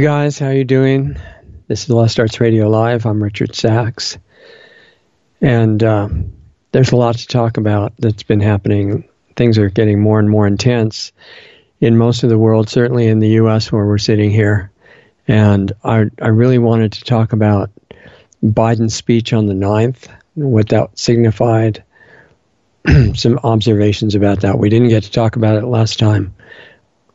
Hey guys, how you doing? This is Lost Arts Radio Live. I'm Richard Sacks, and uh, there's a lot to talk about that's been happening. Things are getting more and more intense in most of the world, certainly in the U.S. where we're sitting here. And I, I really wanted to talk about Biden's speech on the 9th, what that signified, some observations about that. We didn't get to talk about it last time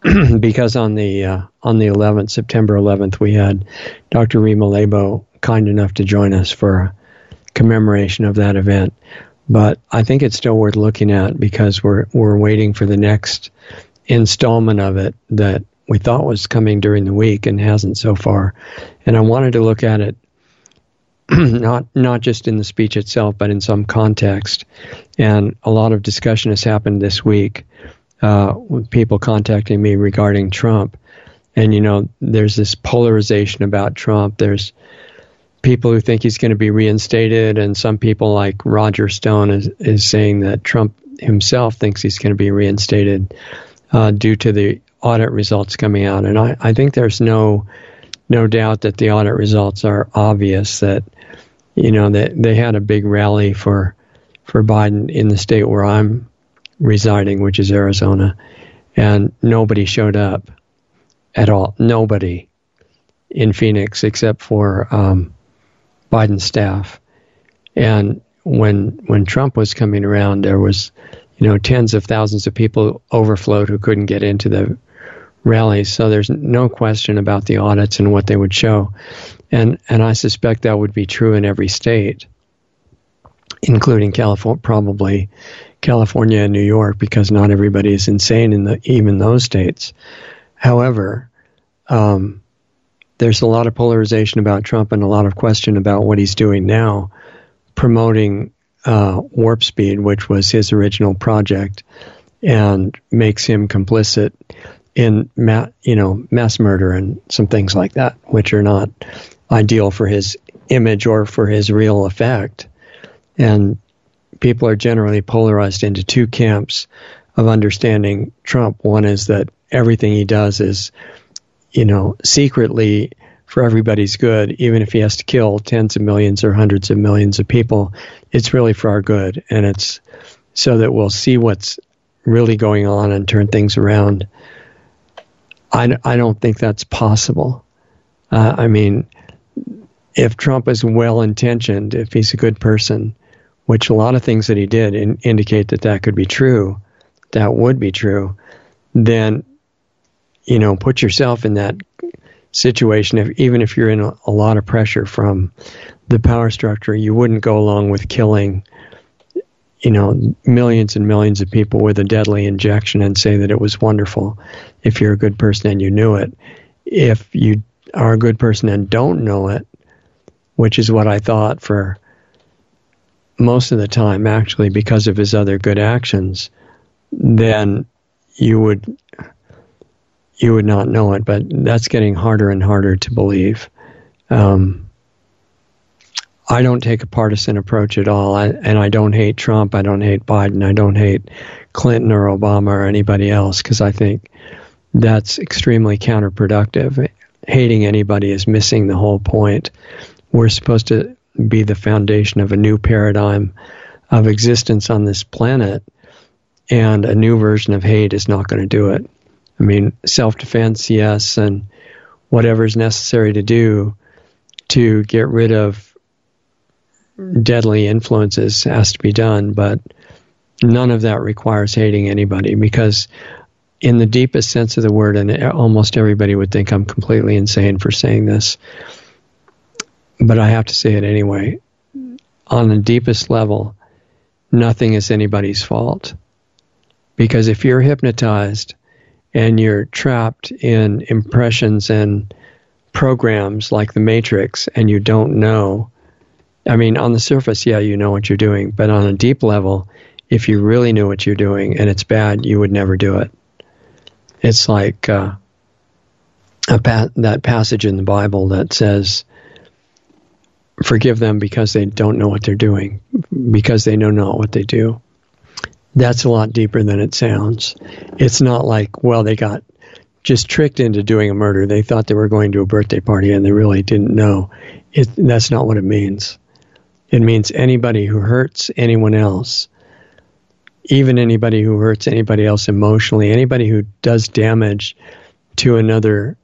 because on the uh, on the 11th, September 11th, we had Dr. Rima Laibow kind enough to join us for a commemoration of that event. But I think it's still worth looking at because we're we're waiting for the next installment of it that we thought was coming during the week and hasn't so far. And I wanted to look at it not not just in the speech itself, but in some context. And a lot of discussion has happened this week uh, with people contacting me regarding Trump. And you know, there's this polarization about Trump. There's people who think he's going to be reinstated, and some people like Roger Stone is is saying that Trump himself thinks he's going to be reinstated uh, due to the audit results coming out. And I, I think there's no no doubt that the audit results are obvious. That you know that they, they had a big rally for for Biden in the state where I'm residing, which is Arizona, and nobody showed up at all. Nobody in Phoenix except for um, Biden's staff. And when when Trump was coming around, there was you know tens of thousands of people overflowed who couldn't get into the rallies. So there's no question about the audits and what they would show, and and I suspect that would be true in every state, including California, probably California and New York, because not everybody is insane in the even those states. However, um, there's a lot of polarization about Trump and a lot of question about what he's doing now, promoting uh, Warp Speed, which was his original project, and makes him complicit in ma- you know mass murder and some things like that, which are not ideal for his image or for his real effect. And people are generally polarized into two camps of understanding Trump. One is that everything he does is you know, secretly for everybody's good, even if he has to kill tens of millions or hundreds of millions of people, it's really for our good. And it's so that we'll see what's really going on and turn things around. I, I don't think that's possible. Uh, I mean, if Trump is well intentioned, if he's a good person, which a lot of things that he did in, indicate that that could be true, that would be true, then you know, put yourself in that situation. If, even if you're in a, a lot of pressure from the power structure, you wouldn't go along with killing, you know, millions and millions of people with a deadly injection and say that it was wonderful if you're a good person and you knew it. If you are a good person and don't know it, which is what I thought for most of the time, actually, because of his other good actions, then you would you would not know it, but that's getting harder and harder to believe. Um, I don't take a partisan approach at all, I, and I don't hate Trump. I don't hate Biden. I don't hate Clinton or Obama or anybody else because I think that's extremely counterproductive. Hating anybody is missing the whole point. We're supposed to be the foundation of a new paradigm of existence on this planet, and a new version of hate is not going to do it. I mean, self defense, yes, and whatever is necessary to do to get rid of deadly influences has to be done, but none of that requires hating anybody because, in the deepest sense of the word, and almost everybody would think I'm completely insane for saying this, but I have to say it anyway. On the deepest level, nothing is anybody's fault. Because if you're hypnotized, and you're trapped in impressions and programs like the Matrix and you don't know. I mean, on the surface, yeah, you know what you're doing, but on a deep level, if you really knew what you're doing and it's bad, you would never do it. It's like uh, pa- that passage in the Bible that says, Forgive them because they don't know what they're doing, because they know not what they do that's a lot deeper than it sounds. It's not like, well, they got just tricked into doing a murder. They thought they were going to a birthday party and they really didn't know. It, that's not what it means. It means anybody who hurts anyone else, even anybody who hurts anybody else emotionally, anybody who does damage to another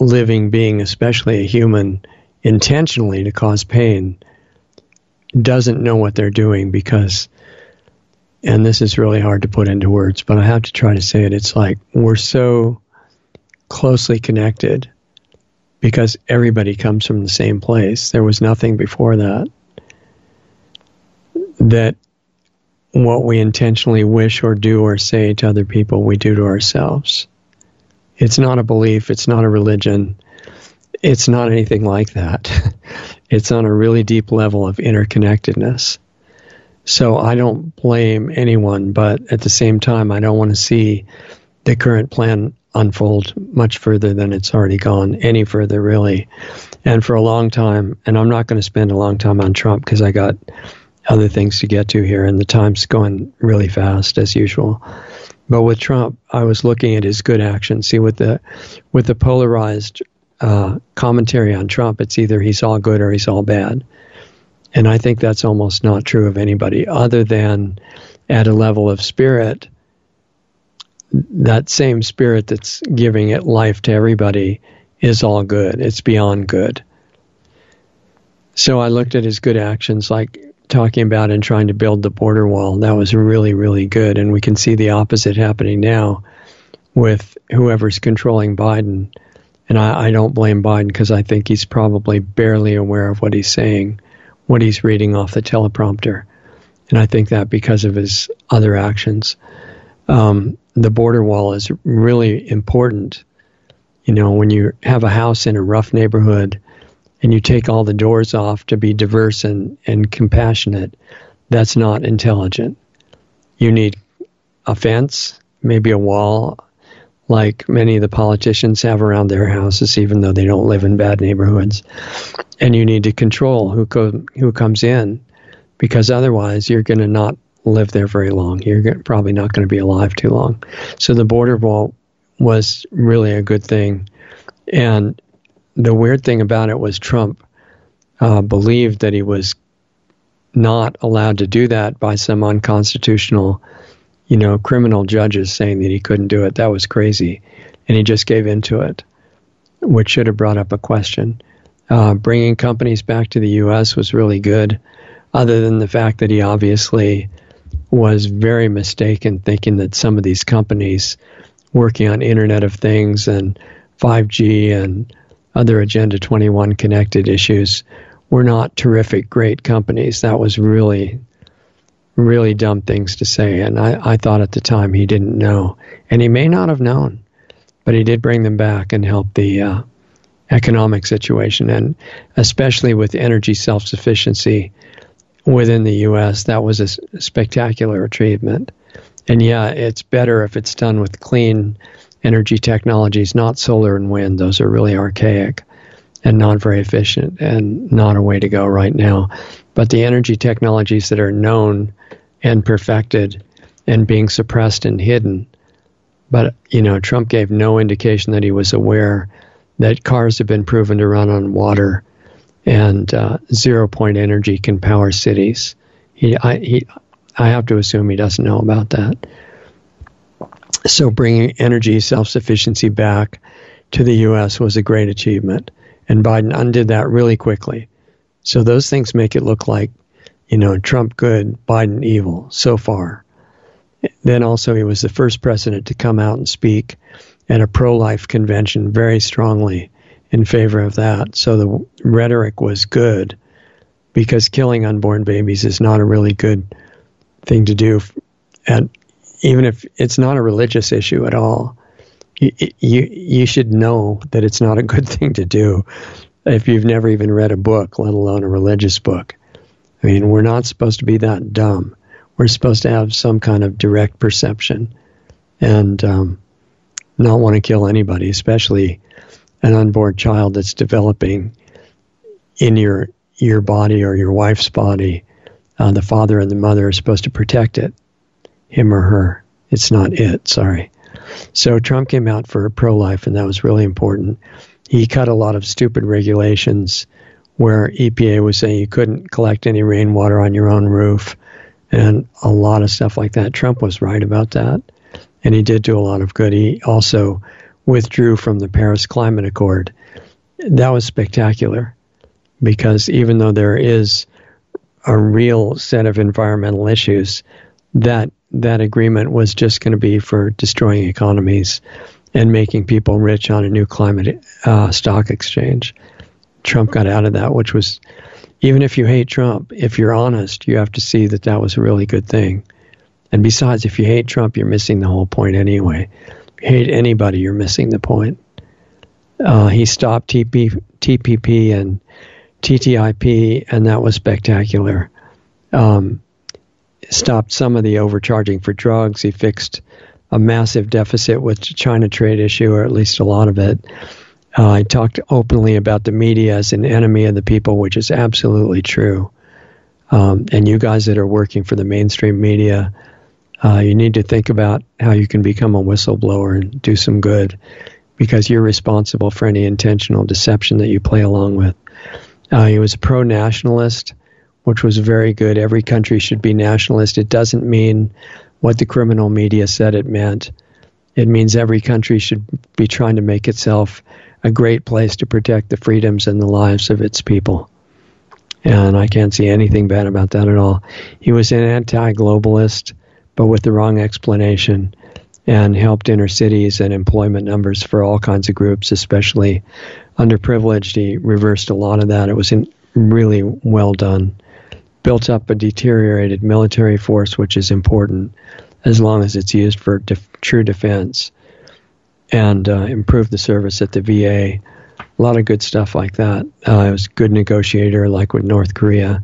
living being, especially a human, intentionally to cause pain, doesn't know what they're doing because, and this is really hard to put into words, but I have to try to say it. It's like we're so closely connected because everybody comes from the same place. There was nothing before that. That what we intentionally wish or do or say to other people, we do to ourselves. It's not a belief, it's not a religion, it's not anything like that. it's on a really deep level of interconnectedness. So I don't blame anyone, but at the same time, I don't want to see the current plan unfold much further than it's already gone, any further, really. And for a long time, and I'm not going to spend a long time on Trump because I got other things to get to here, and the time's going really fast as usual. But with Trump, I was looking at his good actions. See, with the with the polarized uh, commentary on Trump, it's either he's all good or he's all bad. And I think that's almost not true of anybody other than at a level of spirit. That same spirit that's giving it life to everybody is all good. It's beyond good. So I looked at his good actions, like talking about and trying to build the border wall. That was really, really good. And we can see the opposite happening now with whoever's controlling Biden and I, I don't blame Biden because I think he's probably barely aware of what he's saying, what he's reading off the teleprompter. And I think that because of his other actions. Um, the border wall is really important. You know, when you have a house in a rough neighborhood and you take all the doors off to be diverse and, and compassionate, that's not intelligent. You need a fence, maybe a wall, like many of the politicians have around their houses, even though they don't live in bad neighborhoods. And you need to control who co- who comes in, because otherwise you're going to not live there very long. You're probably not going to be alive too long. So the border wall was really a good thing. And the weird thing about it was Trump uh, believed that he was not allowed to do that by some unconstitutional you know, criminal judges saying that he couldn't do it. That was crazy. And he just gave into it, which should have brought up a question. Uh, bringing companies back to the U.S. was really good, other than the fact that he obviously was very mistaken thinking that some of these companies working on Internet of Things and 5G and other Agenda 21 connected issues were not terrific, great companies. That was really really dumb things to say. And I, I thought at the time he didn't know. And he may not have known, but he did bring them back and help the uh, economic situation. And especially with energy self sufficiency within the U.S., that was a spectacular achievement. And yeah, it's better if it's done with clean energy technologies, not solar and wind. Those are really archaic and not very efficient and not a way to go right now. But the energy technologies that are known and perfected and being suppressed and hidden. But, you know, Trump gave no indication that he was aware that cars have been proven to run on water and uh, zero point energy can power cities. He, I, he, I have to assume he doesn't know about that. So bringing energy self sufficiency back to the U.S. was a great achievement, and Biden undid that really quickly. So those things make it look like you know, Trump good, Biden evil so far. Then also, he was the first president to come out and speak at a pro life convention very strongly in favor of that. So the rhetoric was good because killing unborn babies is not a really good thing to do. And even if it's not a religious issue at all, you, you, you should know that it's not a good thing to do if you've never even read a book, let alone a religious book. I mean, we're not supposed to be that dumb. We're supposed to have some kind of direct perception and um, not want to kill anybody, especially an unborn child that's developing in your your body or your wife's body. Uh, the father and the mother are supposed to protect it, him or her. It's not it. Sorry. So Trump came out for pro life, and that was really important. He cut a lot of stupid regulations where EPA was saying you couldn't collect any rainwater on your own roof and a lot of stuff like that. Trump was right about that, and he did do a lot of good. He also withdrew from the Paris Climate Accord. That was spectacular because even though there is a real set of environmental issues, that that agreement was just going to be for destroying economies and making people rich on a new climate uh, stock exchange. Trump got out of that, which was, even if you hate Trump, if you're honest, you have to see that that was a really good thing. And besides, if you hate Trump, you're missing the whole point anyway. If you hate anybody, you're missing the point. Uh, he stopped TP, TPP and TTIP, and that was spectacular. Um, stopped some of the overcharging for drugs. He fixed a massive deficit with the China trade issue, or at least a lot of it. Uh, I talked openly about the media as an enemy of the people, which is absolutely true. Um, and you guys that are working for the mainstream media, uh, you need to think about how you can become a whistleblower and do some good because you're responsible for any intentional deception that you play along with. Uh, he was a pro nationalist which was very good. Every country should be nationalist. It doesn't mean what the criminal media said it meant. It means every country should be trying to make itself a great place to protect the freedoms and the lives of its people. And I can't see anything bad about that at all. He was an anti globalist, but with the wrong explanation, and helped inner cities and employment numbers for all kinds of groups, especially underprivileged. He reversed a lot of that. It was really well done built up a deteriorated military force, which is important as long as it's used for def- true defense, and uh, improved the service at the VA. A lot of good stuff like that. Uh, I was a good negotiator, like with North Korea.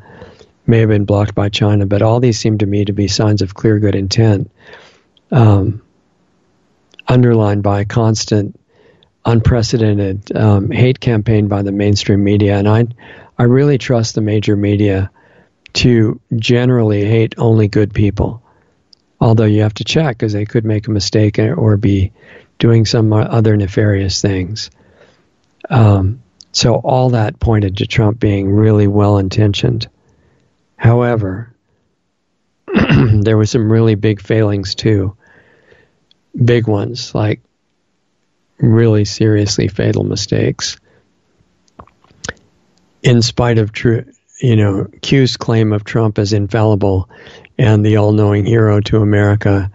May have been blocked by China, but all these seem to me to be signs of clear good intent, um, underlined by a constant, unprecedented um, hate campaign by the mainstream media. And I, I really trust the major media to generally hate only good people. Although you have to check because they could make a mistake or be doing some other nefarious things. Um, so all that pointed to Trump being really well intentioned. However, there were some really big failings too. Big ones, like really seriously fatal mistakes. In spite of true you know, Q's claim of Trump as infallible and the all knowing hero to America,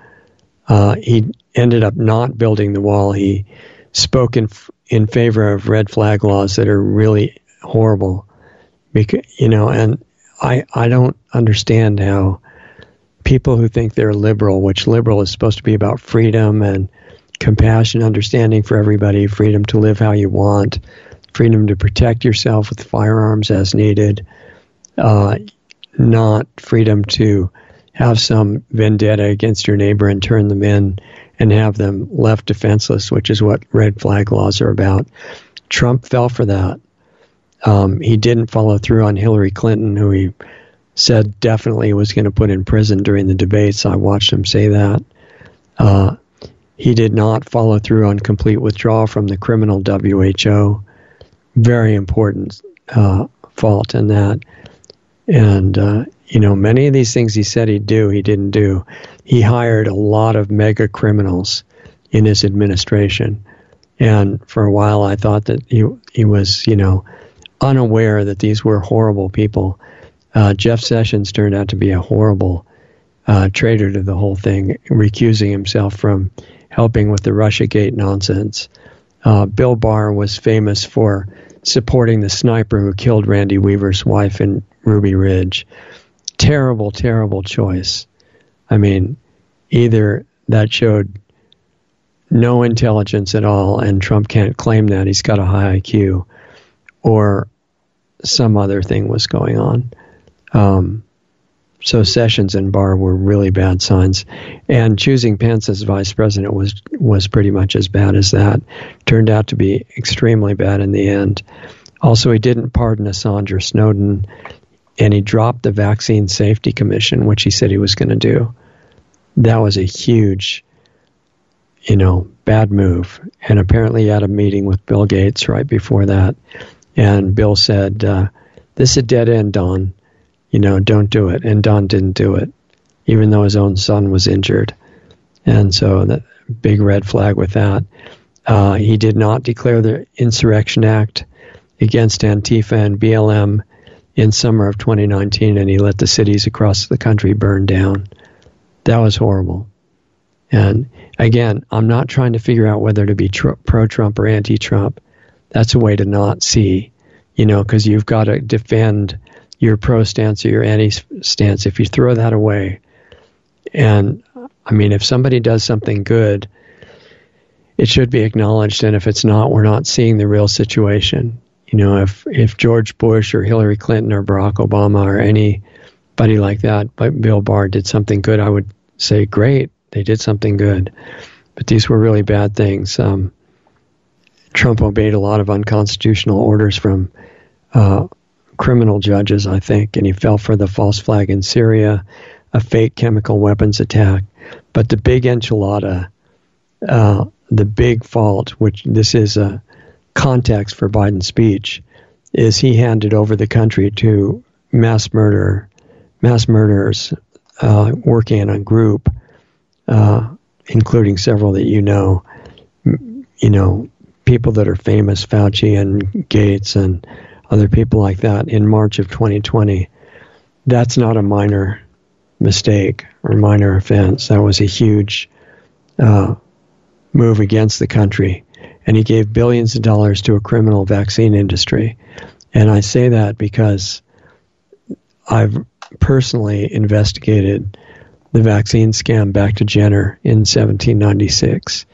uh, he ended up not building the wall. He spoke in, in favor of red flag laws that are really horrible. Because, you know, and I, I don't understand how people who think they're liberal, which liberal is supposed to be about freedom and compassion, understanding for everybody, freedom to live how you want, freedom to protect yourself with firearms as needed, uh, not freedom to have some vendetta against your neighbor and turn them in and have them left defenseless, which is what red flag laws are about. Trump fell for that. Um, he didn't follow through on Hillary Clinton, who he said definitely was going to put in prison during the debates. I watched him say that. Uh, he did not follow through on complete withdrawal from the criminal WHO. Very important uh, fault in that. And, uh, you know, many of these things he said he'd do, he didn't do. He hired a lot of mega criminals in his administration. And for a while, I thought that he, he was, you know, unaware that these were horrible people. Uh, Jeff Sessions turned out to be a horrible uh, traitor to the whole thing, recusing himself from helping with the Russiagate nonsense. Uh, Bill Barr was famous for supporting the sniper who killed Randy Weaver's wife in Ruby Ridge. Terrible, terrible choice. I mean, either that showed no intelligence at all, and Trump can't claim that he's got a high IQ, or some other thing was going on. Um, so Sessions and Barr were really bad signs, and choosing Pence as vice president was was pretty much as bad as that. Turned out to be extremely bad in the end. Also, he didn't pardon Assange or Snowden, and he dropped the Vaccine Safety Commission, which he said he was going to do. That was a huge, you know, bad move. And apparently, he had a meeting with Bill Gates right before that. And Bill said, uh, This is a dead end, Don. You know, don't do it. And Don didn't do it, even though his own son was injured. And so, the big red flag with that. Uh, he did not declare the Insurrection Act against Antifa and BLM in summer of 2019, and he let the cities across the country burn down. That was horrible. And again, I'm not trying to figure out whether to be tr- pro Trump or anti Trump. That's a way to not see, you know, because you've got to defend your pro stance or your anti stance. If you throw that away, and I mean, if somebody does something good, it should be acknowledged. And if it's not, we're not seeing the real situation. You know, if if George Bush or Hillary Clinton or Barack Obama or anybody like that, like Bill Barr, did something good, I would say, great they did something good. But these were really bad things. Um, Trump obeyed a lot of unconstitutional orders from uh, criminal judges, I think, and he fell for the false flag in Syria, a fake chemical weapons attack. But the big enchilada, uh, the big fault, which this is a context for Biden's speech, is he handed over the country to mass murder, mass murderers uh, working in a group uh, including several that you know, you know, people that are famous, Fauci and Gates and other people like that in March of 2020. That's not a minor mistake or minor offense. That was a huge uh, move against the country. And he gave billions of dollars to a criminal vaccine industry. And I say that because I've personally investigated the vaccine scam back to Jenner in 1796.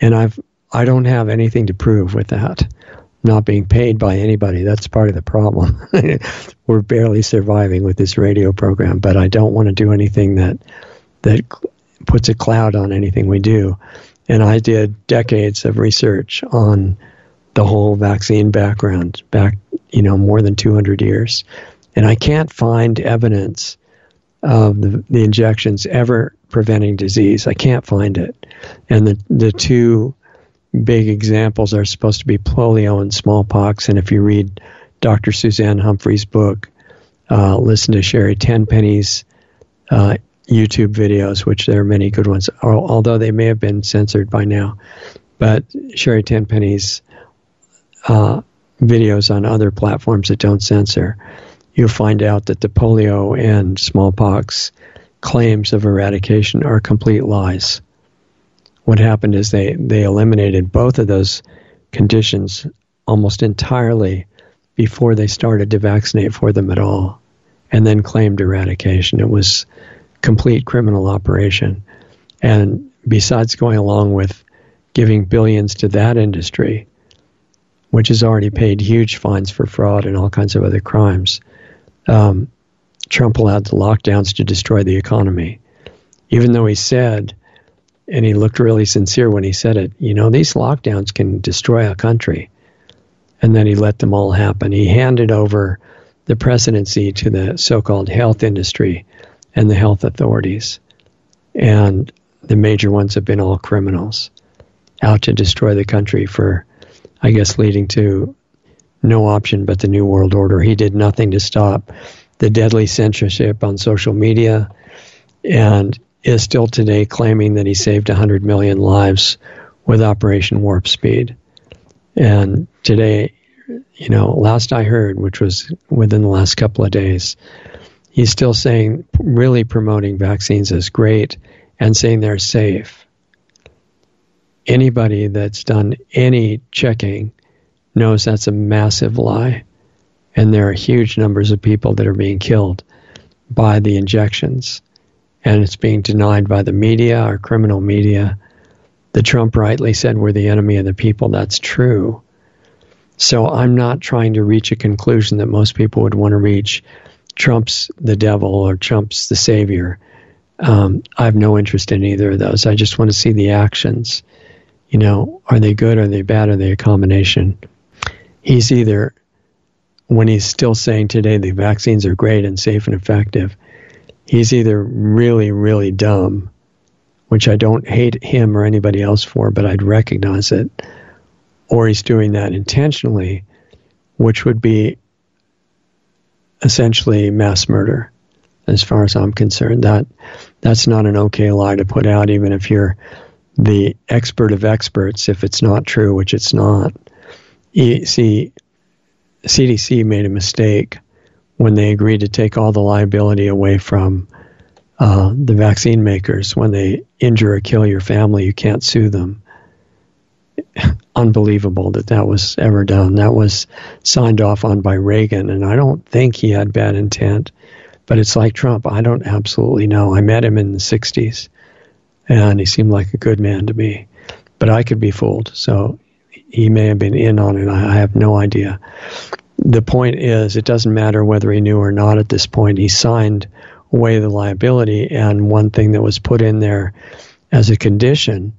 And I've I don't have anything to prove with that. Not being paid by anybody, that's part of the problem. We're barely surviving with this radio program, but I don't want to do anything that that puts a cloud on anything we do. And I did decades of research on the whole vaccine background, back, you know, more than 200 years. And I can't find evidence of the, the injections ever preventing disease. I can't find it. And the, the two big examples are supposed to be polio and smallpox. And if you read Dr. Suzanne Humphries' book, uh, listen to Sherry Tenpenny's uh, YouTube videos, which there are many good ones, although they may have been censored by now. But Sherry Tenpenny's uh, videos on other platforms that don't censor you'll find out that the polio and smallpox claims of eradication are complete lies. What happened is they, they eliminated both of those conditions almost entirely before they started to vaccinate for them at all, and then claimed eradication. It was complete criminal operation. And besides going along with giving billions to that industry, which has already paid huge fines for fraud and all kinds of other crimes, um, Trump allowed the lockdowns to destroy the economy. Even though he said, and he looked really sincere when he said it, you know, these lockdowns can destroy a country. And then he let them all happen. He handed over the presidency to the so called health industry and the health authorities. And the major ones have been all criminals out to destroy the country for, I guess, leading to no option but the New World Order. He did nothing to stop the deadly censorship on social media and is still today claiming that he saved 100 million lives with Operation Warp Speed. And today, you know, last I heard, which was within the last couple of days, he's still saying, really promoting vaccines as great and saying they're safe. Anybody that's done any checking knows that's a massive lie. And there are huge numbers of people that are being killed by the injections. And it's being denied by the media, our criminal media. The Trump rightly said we're the enemy of the people. That's true. So I'm not trying to reach a conclusion that most people would want to reach. Trump's the devil or Trump's the savior. Um, I have no interest in either of those. I just want to see the actions. You know, are they good? Are they bad? Are they a combination? he's either when he's still saying today the vaccines are great and safe and effective, he's either really, really dumb, which I don't hate him or anybody else for, but I'd recognize it, or he's doing that intentionally, which would be essentially mass murder as far as I'm concerned. That that's not an okay lie to put out, even if you're the expert of experts. If it's not true, which it's not. see, CDC made a mistake when they agreed to take all the liability away from uh, the vaccine makers. When they injure or kill your family, you can't sue them. Unbelievable that that was ever done. That was signed off on by Reagan, and I don't think he had bad intent. But it's like Trump. I don't absolutely know. I met him in the 60s, and he seemed like a good man to me. But I could be fooled. So he may have been in on it. I have no idea. The point is, it doesn't matter whether he knew or not at this point. He signed away the liability, and one thing that was put in there as a condition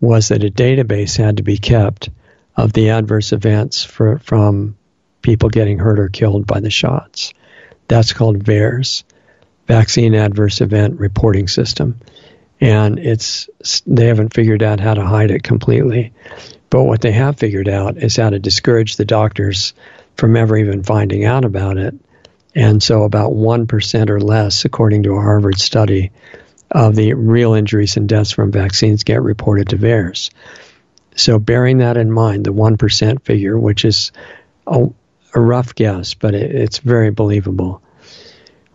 was that a database had to be kept of the adverse events for, from people getting hurt or killed by the shots. That's called VAERS, Vaccine Adverse Event Reporting System. And it's they haven't figured out how to hide it completely. But what they have figured out is how to discourage the doctors from ever even finding out about it. And so about 1% or less, according to a Harvard study, of the real injuries and deaths from vaccines get reported to VAERS. So bearing that in mind, the 1% figure, which is a, a rough guess, but it, it's very believable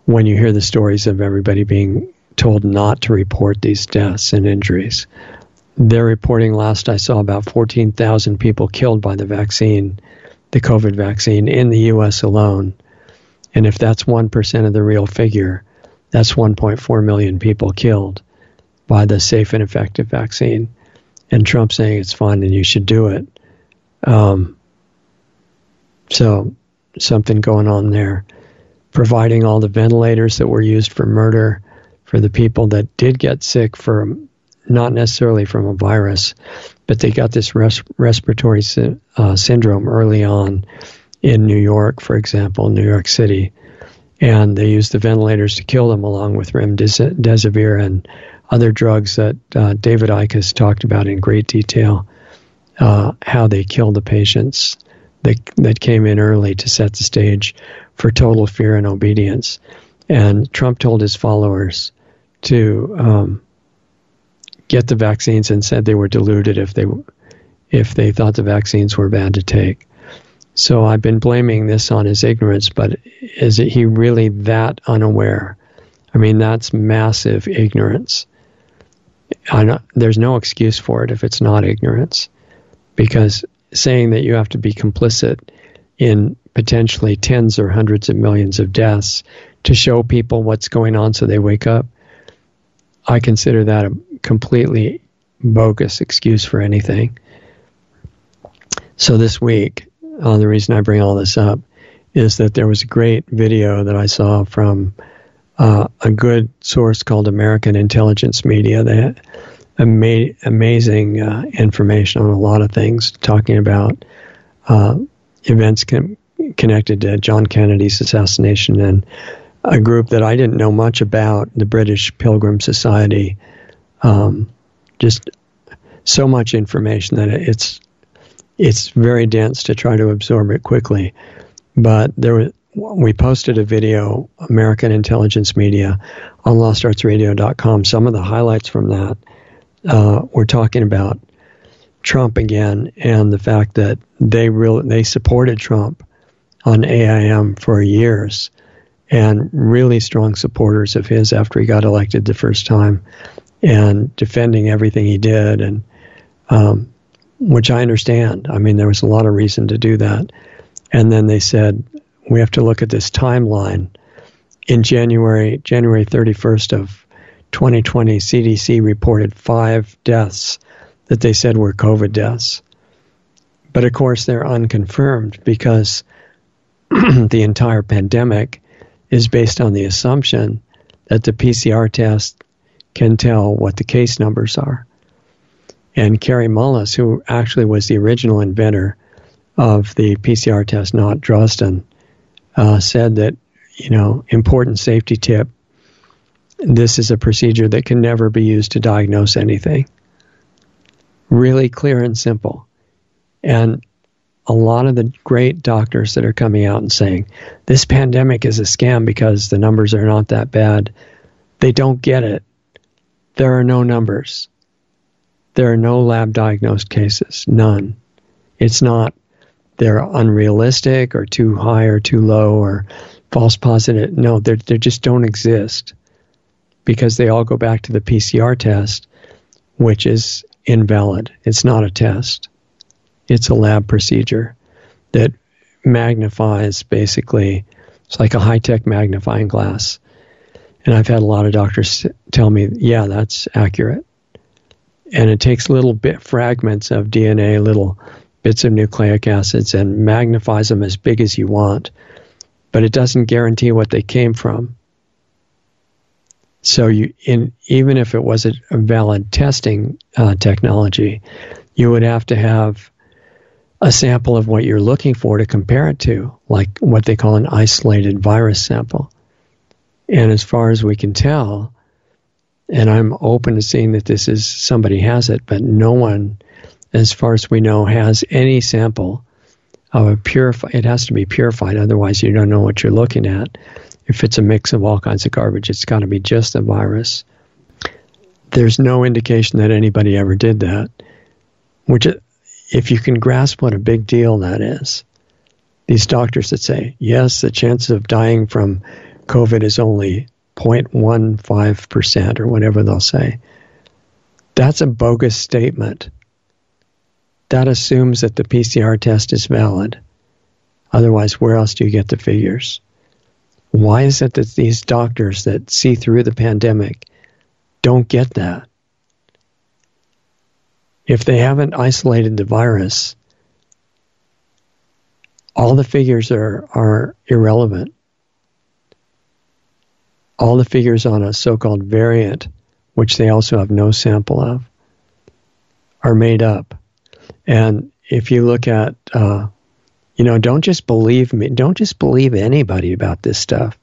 when you hear the stories of everybody being told not to report these deaths and injuries. They're reporting last I saw about 14,000 people killed by the vaccine, the COVID vaccine, in the U.S. alone. And if that's 1% of the real figure, that's 1.4 million people killed by the safe and effective vaccine. And Trump saying it's fine and you should do it. Um, so something going on there. Providing all the ventilators that were used for murder for the people that did get sick for not necessarily from a virus, but they got this res- respiratory sy- uh, syndrome early on in New York, for example, New York City, and they used the ventilators to kill them along with remdesivir and other drugs that uh, David Icke has talked about in great detail, uh, how they killed the patients that, that came in early to set the stage for total fear and obedience. And Trump told his followers to um, get the vaccines and said they were deluded if they if they thought the vaccines were bad to take. So I've been blaming this on his ignorance, but is he really that unaware? I mean, that's massive ignorance. there's no excuse for it if it's not ignorance, because saying that you have to be complicit in potentially tens or hundreds of millions of deaths to show people what's going on so they wake up, I consider that a completely bogus excuse for anything. So this week, uh, the reason I bring all this up is that there was a great video that I saw from uh, a good source called American Intelligence Media. They had ama- amazing uh, information on a lot of things, talking about uh, events con- connected to John Kennedy's assassination and a group that I didn't know much about, the British Pilgrim Society. Um, just so much information that it's it's very dense to try to absorb it quickly. But there was, we posted a video, American Intelligence Media, on LostArtsRadio.com. Some of the highlights from that uh, we're talking about Trump again and the fact that they really they supported Trump on AIM for years and really strong supporters of his after he got elected the first time and defending everything he did and um, which I understand. I mean, there was a lot of reason to do that. And then they said, we have to look at this timeline. In January, January 31st of 2020, CDC reported five deaths that they said were COVID deaths. But of course, they're unconfirmed because the entire pandemic is based on the assumption that the PCR test can tell what the case numbers are. And Kary Mullis, who actually was the original inventor of the PCR test, not Drosten, uh, said that, you know, important safety tip this is a procedure that can never be used to diagnose anything. Really clear and simple. And a lot of the great doctors that are coming out and saying this pandemic is a scam because the numbers are not that bad, they don't get it. There are no numbers. There are no lab diagnosed cases, none. It's not they're unrealistic or too high or too low or false positive. No, they they just don't exist because they all go back to the PCR test, which is invalid. It's not a test. It's a lab procedure that magnifies basically, it's like a high tech magnifying glass. And I've had a lot of doctors tell me, yeah, that's accurate. And it takes little bit fragments of DNA, little bits of nucleic acids, and magnifies them as big as you want. But it doesn't guarantee what they came from. So you, in even if it was a, valid testing uh, technology, you would have to have a sample of what you're looking for to compare it to, like what they call an isolated virus sample. And as far as we can tell, and I'm open to seeing that this is somebody has it, but no one, as far as we know, has any sample of a purified. It has to be purified, otherwise you don't know what you're looking at. If it's a mix of all kinds of garbage, it's got to be just a virus. There's no indication that anybody ever did that, which if you can grasp what a big deal that is, these doctors that say, yes, the chance of dying from COVID is only 0.15% or whatever they'll say, that's a bogus statement. That assumes that the PCR test is valid. Otherwise, where else do you get the figures? Why is it that these doctors that see through the pandemic don't get that? if they haven't isolated the virus, all the figures are, are irrelevant. All the figures on a so called variant, which they also have no sample of, are made up. And if you look at, uh, you know, don't just believe me, don't just believe anybody about this stuff.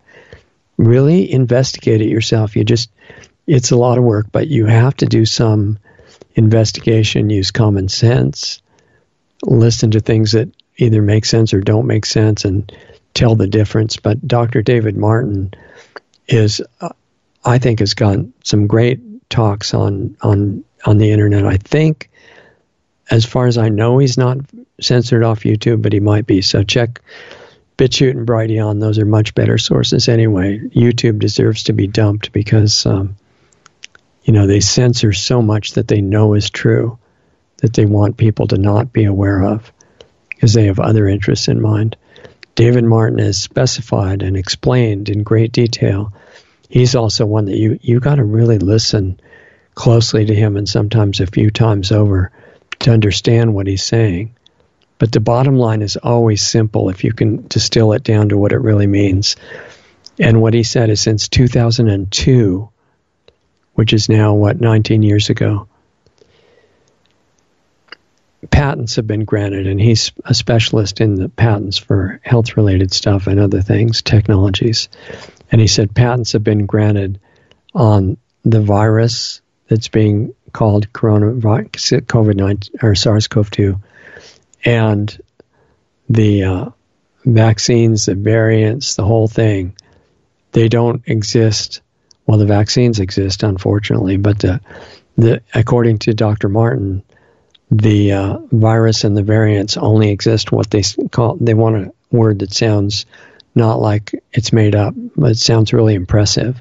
Really investigate it yourself. You just, it's a lot of work, but you have to do some investigation, use common sense, listen to things that either make sense or don't make sense, and tell the difference. But Dr. David Martin is, uh, I think, has got some great talks on on on the internet. I think, as far as I know, he's not censored off YouTube, but he might be. So check BitChute and Brighteon. Those are much better sources anyway. YouTube deserves to be dumped because um, you know, they censor so much that they know is true that they want people to not be aware of because they have other interests in mind. David Martin has specified and explained in great detail. He's also one that you you got to really listen closely to him and sometimes a few times over to understand what he's saying. But the bottom line is always simple if you can distill it down to what it really means. And what he said is since 2002, which is now, what, 19 years ago. Patents have been granted, and he's a specialist in the patents for health related stuff and other things, technologies. And he said patents have been granted on the virus that's being called coronavirus, COVID 19 or SARS CoV 2, and the uh, vaccines, the variants, the whole thing. They don't exist well, the vaccines exist, unfortunately, but the, the according to Dr. Martin, the uh, virus and the variants only exist what they call. They want a word that sounds not like it's made up, but it sounds really impressive.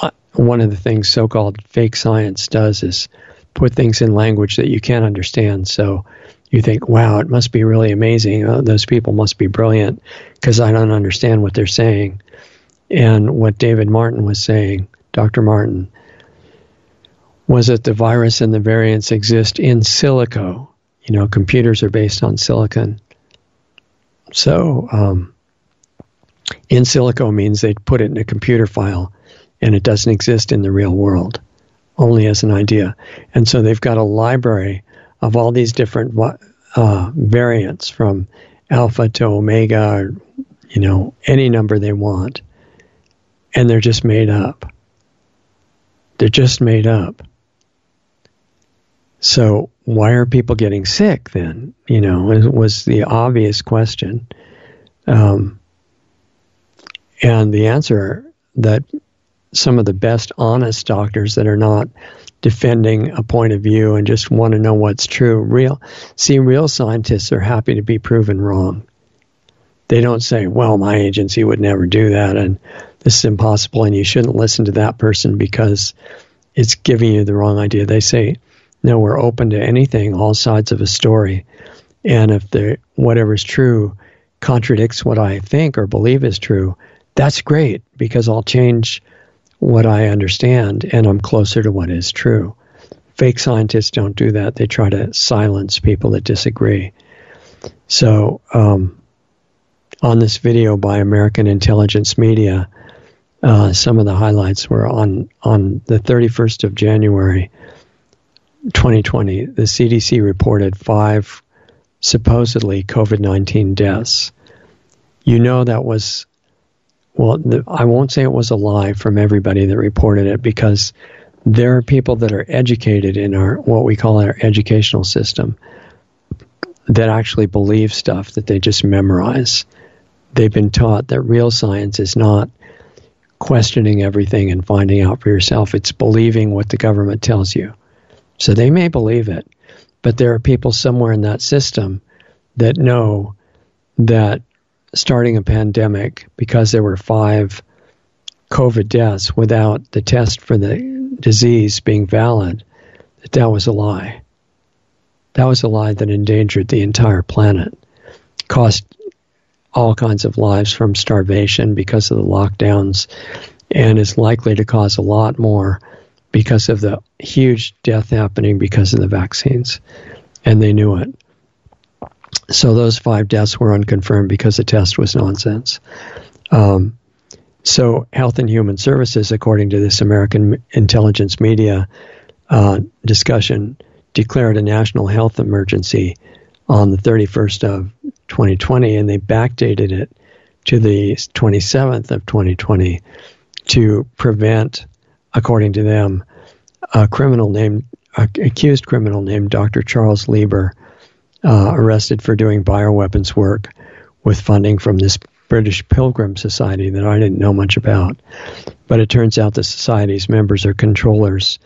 Uh, one of the things so-called fake science does is put things in language that you can't understand. So you think, wow, it must be really amazing. Uh, those people must be brilliant because I don't understand what they're saying. And what David Martin was saying, Dr. Martin, was that the virus and the variants exist in silico. You know, computers are based on silicon. So, um, in silico means they put it in a computer file and it doesn't exist in the real world, only as an idea. And so they've got a library of all these different uh, variants from alpha to omega, or, you know, any number they want and they're just made up. They're just made up. So why are people getting sick then? You know, it was the obvious question. Um, and the answer that some of the best honest doctors that are not defending a point of view and just want to know what's true. Real see real scientists are happy to be proven wrong. They don't say, "Well, my agency would never do that and this is impossible and you shouldn't listen to that person because it's giving you the wrong idea." They say, "No, we're open to anything, all sides of a story." And if the whatever's true contradicts what I think or believe is true, that's great because I'll change what I understand and I'm closer to what is true. Fake scientists don't do that. They try to silence people that disagree. So, um, on this video by American Intelligence Media, uh, some of the highlights were on, on the 31st of January 2020, the CDC reported five supposedly COVID 19 deaths. You know that was well, the, I won't say it was a lie from everybody that reported it because there are people that are educated in our what we call our educational system that actually believe stuff that they just memorize. They've been taught that real science is not questioning everything and finding out for yourself. It's believing what the government tells you. So they may believe it, but there are people somewhere in that system that know that starting a pandemic because there were five COVID deaths without the test for the disease being valid, that that was a lie. That was a lie that endangered the entire planet, cost all kinds of lives from starvation because of the lockdowns, and is likely to cause a lot more because of the huge death happening because of the vaccines. And they knew it. So those five deaths were unconfirmed because the test was nonsense. Um, so Health and Human Services, according to this American intelligence media uh, discussion, declared a national health emergency on the 31st of 2020, and they backdated it to the 27th of 2020 to prevent, according to them, a criminal named, a accused criminal named Dr. Charles Lieber uh, arrested for doing bioweapons work with funding from this British Pilgrim Society that I didn't know much about. But it turns out the society's members are controllers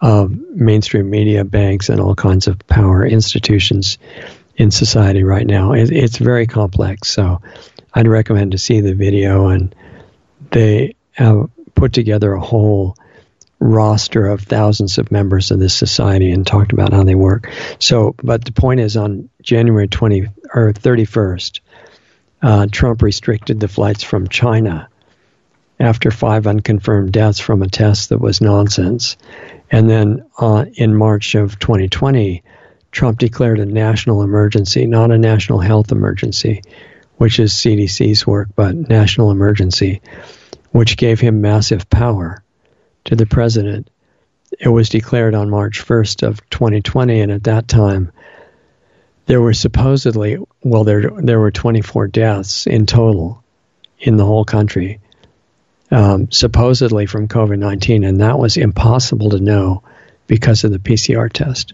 of mainstream media, banks, and all kinds of power institutions in society right now. It, it's very complex, so I'd recommend to see the video. And they have put together a whole roster of thousands of members of this society and talked about how they work. So, but the point is, on January 20 or 31st, uh, Trump restricted the flights from China after five unconfirmed deaths from a test that was nonsense. And then uh, in March of 2020, Trump declared a national emergency, not a national health emergency, which is CDC's work, but national emergency, which gave him massive power to the president. It was declared on March 1st of 2020, and at that time, there were supposedly well there there were 24 deaths in total in the whole country, um, supposedly from COVID-19, and that was impossible to know because of the PCR test.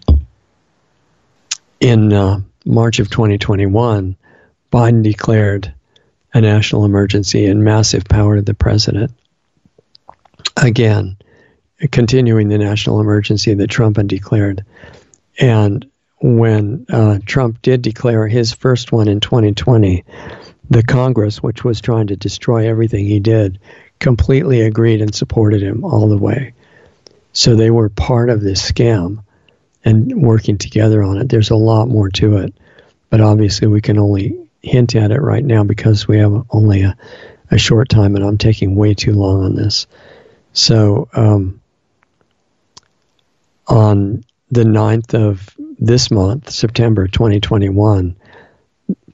In uh, March of 2021, Biden declared a national emergency and massive power to the president. Again, continuing the national emergency that Trump had declared. And when uh, Trump did declare his first one in 2020, the Congress, which was trying to destroy everything he did, completely agreed and supported him all the way. So they were part of this scam and working together on it. There's a lot more to it, but obviously we can only hint at it right now because we have only a, a short time and I'm taking way too long on this. So, um, on the 9th of this month, September 2021,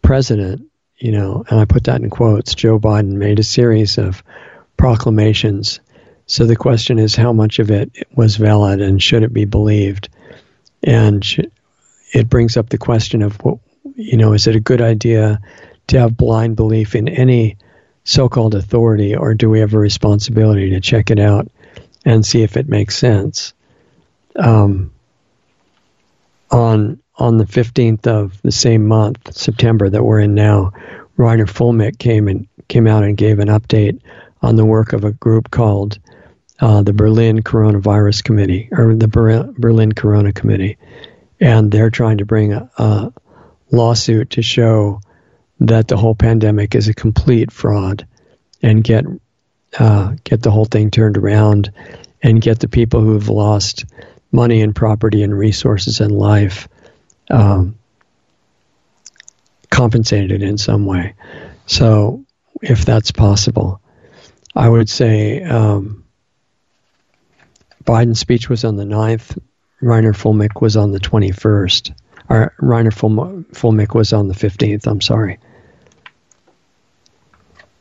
President, you know, and I put that in quotes, Joe Biden made a series of proclamations. So the question is how much of it was valid and should it be believed? And it brings up the question of, you know, is it a good idea to have blind belief in any so called authority, or do we have a responsibility to check it out and see if it makes sense. Um, on on the 15th of the same month, September that we're in now, Reiner Fuellmich came and came out and gave an update on the work of a group called uh, the Berlin Coronavirus Committee or the Berlin Corona Committee, and they're trying to bring a, a lawsuit to show that the whole pandemic is a complete fraud and get uh, get the whole thing turned around and get the people who have lost money and property and resources and life um, compensated in some way. So, if that's possible, I would say um, Biden's speech was on the 9th, Reiner Fuellmich was on the 21st, or Reiner Fuellmich was on the 15th, I'm sorry.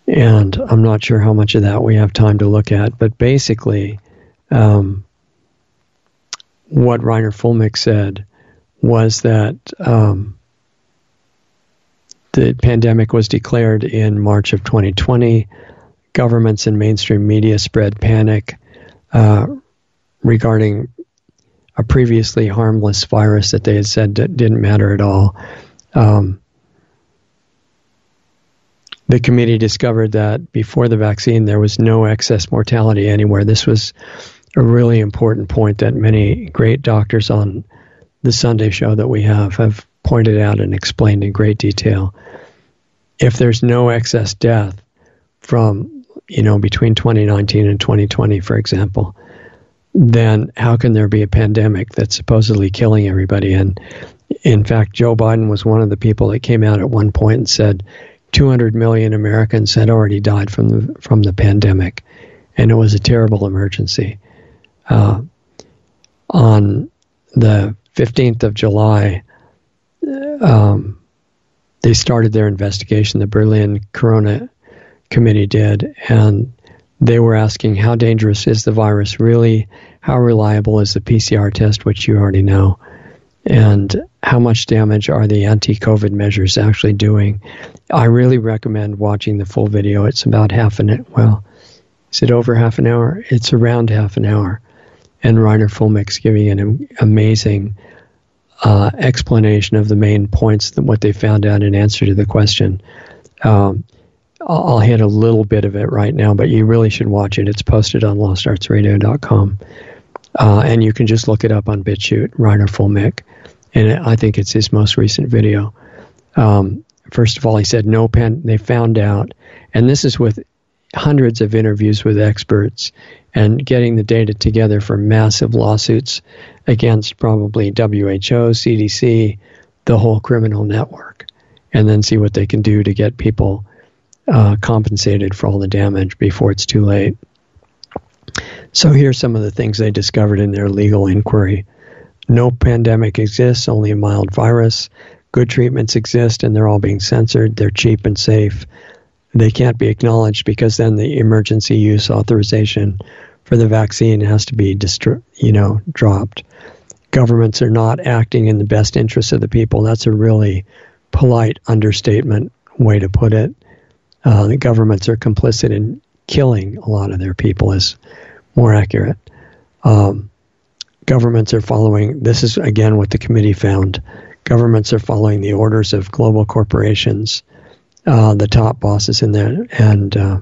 And I'm not sure how much of that we have time to look at, but basically, um, what Reiner Fuellmich said was that um, the pandemic was declared in March of 2020. Governments and mainstream media spread panic uh, regarding a previously harmless virus that they had said didn't matter at all. Um, the committee discovered that before the vaccine, there was no excess mortality anywhere. This was a really important point that many great doctors on the Sunday show that we have have pointed out and explained in great detail. If there's no excess death from, you know, between 2019 and 2020, for example, then how can there be a pandemic that's supposedly killing everybody? And in fact, Joe Biden was one of the people that came out at one point and said, 200 million Americans had already died from the from the pandemic, and it was a terrible emergency. Uh, on the 15th of July, um, they started their investigation. The Berlin Corona Committee did, and they were asking how dangerous is the virus really? How reliable is the PCR test, which you already know? And how much damage are the anti-COVID measures actually doing? I really recommend watching the full video. It's about half an well, is it over half an hour? It's around half an hour, and Reiner Fuellmich's giving an amazing uh, explanation of the main points that what they found out in answer to the question. Um, I'll hit a little bit of it right now, but you really should watch it. It's posted on LostArtsRadio.com. Uh, and you can just look it up on BitChute, Reiner Fuellmich and I think it's his most recent video. Um, first of all, he said no pen. They found out, and this is with hundreds of interviews with experts and getting the data together for massive lawsuits against probably WHO, CDC, the whole criminal network, and then see what they can do to get people uh, compensated for all the damage before it's too late. So here's some of the things they discovered in their legal inquiry. No pandemic exists, only a mild virus. Good treatments exist and they're all being censored. They're cheap and safe. They can't be acknowledged because then the emergency use authorization for the vaccine has to be distri- you know dropped. Governments are not acting in the best interest of the people. That's a really polite understatement way to put it. Uh, the governments are complicit in killing a lot of their people is more accurate. Um, governments are following, this is again what the committee found, governments are following the orders of global corporations, uh, the top bosses in there. And uh,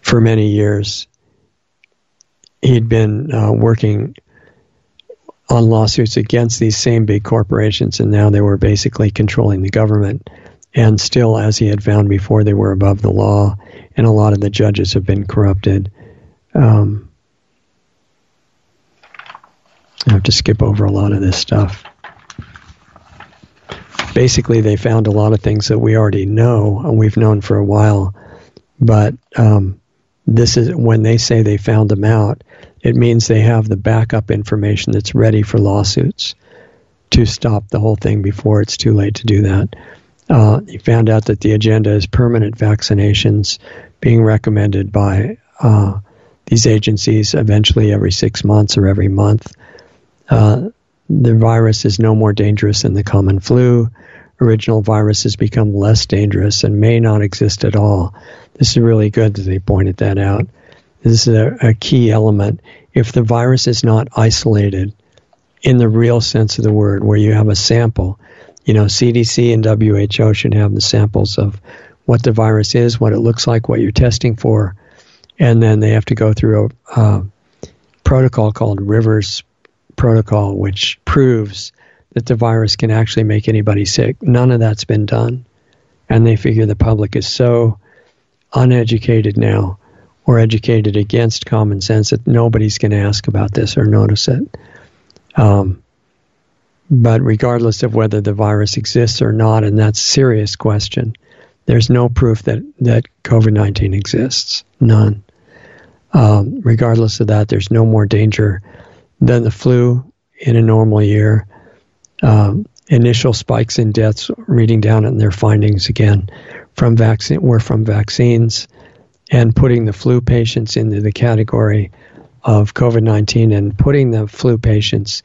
for many years, he'd been uh, working on lawsuits against these same big corporations, and now they were basically controlling the government. And still, as he had found before, they were above the law, and a lot of the judges have been corrupted. Um, I have to skip over a lot of this stuff. Basically, they found a lot of things that we already know and we've known for a while, but um, this is when they say they found them out, it means they have the backup information that's ready for lawsuits to stop the whole thing before it's too late to do that. Uh, found out that the agenda is permanent vaccinations being recommended by uh, these agencies eventually every six months or every month. Uh, the virus is no more dangerous than the common flu. Original viruses become less dangerous and may not exist at all. This is really good that they pointed that out. This is a, a key element. If the virus is not isolated in the real sense of the word, where you have a sample, you know, CDC and WHO should have the samples of what the virus is, what it looks like, what you're testing for, and then they have to go through a uh, protocol called Rivers Protocol, which proves that the virus can actually make anybody sick. None of that's been done. And they figure the public is so uneducated now or educated against common sense that nobody's going to ask about this or notice it. Um, but regardless of whether the virus exists or not, and that's a serious question, there's no proof that, that COVID 19 exists. None. Um, regardless of that, there's no more danger than the flu in a normal year. Um, initial spikes in deaths, reading down in their findings again from vaccine were from vaccines, and putting the flu patients into the category of COVID 19 and putting the flu patients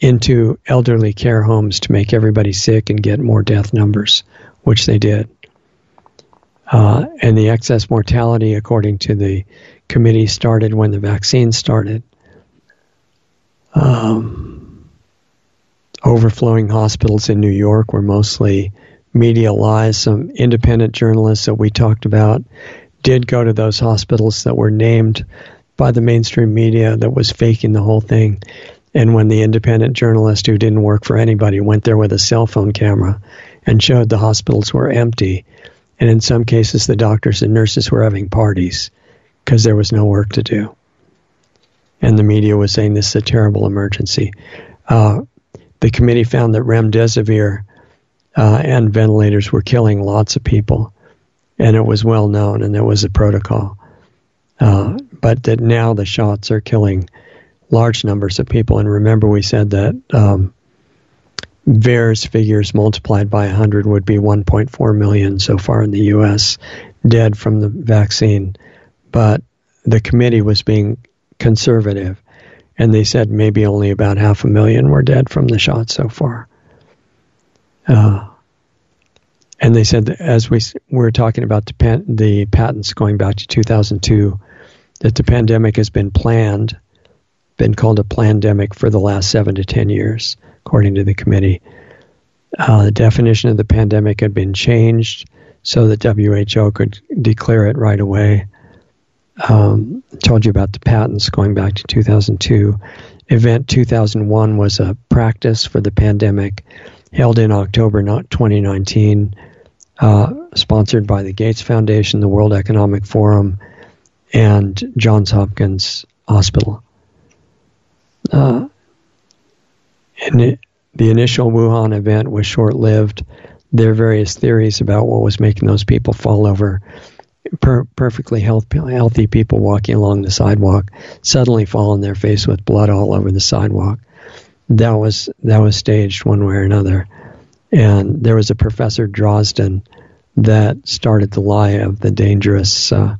into elderly care homes to make everybody sick and get more death numbers, which they did. Uh, and the excess mortality, according to the committee, started when the vaccine started. Um, overflowing hospitals in New York were mostly media lies. Some independent journalists that we talked about did go to those hospitals that were named by the mainstream media that was faking the whole thing. And when the independent journalist who didn't work for anybody went there with a cell phone camera and showed the hospitals were empty, and in some cases the doctors and nurses were having parties because there was no work to do. And the media was saying this is a terrible emergency. Uh, the committee found that remdesivir uh, and ventilators were killing lots of people, and it was well known, and there was a protocol. Uh, but that now the shots are killing large numbers of people. And remember, we said that um, VAERS figures multiplied by 100 would be 1.4 million so far in the U.S. dead from the vaccine. But the committee was being conservative, and they said maybe only about half a million were dead from the shot so far. Uh, and they said as we were talking about the, pan, the patents going back to 2002, that the pandemic has been planned, been called a pandemic for the last seven to ten years, according to the committee. Uh, the definition of the pandemic had been changed so that WHO could declare it right away. Um, told you about the patents going back to 2002. Event 2001 was a practice for the pandemic held in October 2019, uh, sponsored by the Gates Foundation, the World Economic Forum, and Johns Hopkins Hospital. Uh, and it, the initial Wuhan event was short lived. There are various theories about what was making those people fall over. Per- perfectly health- healthy people walking along the sidewalk suddenly fall on their face with blood all over the sidewalk. That was that was staged one way or another. And there was a professor Drosten that started the lie of the dangerous uh,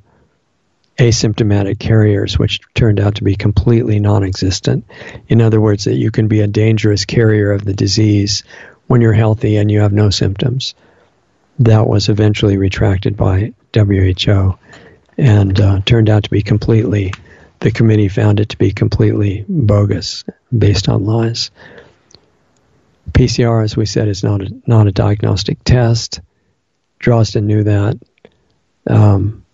asymptomatic carriers, which turned out to be completely non existent. In other words, that you can be a dangerous carrier of the disease when you're healthy and you have no symptoms. That was eventually retracted by WHO and uh, turned out to be completely, the committee found it to be completely bogus based on lies. PCR, as we said, is not a, not a diagnostic test. Drosten knew that. Um,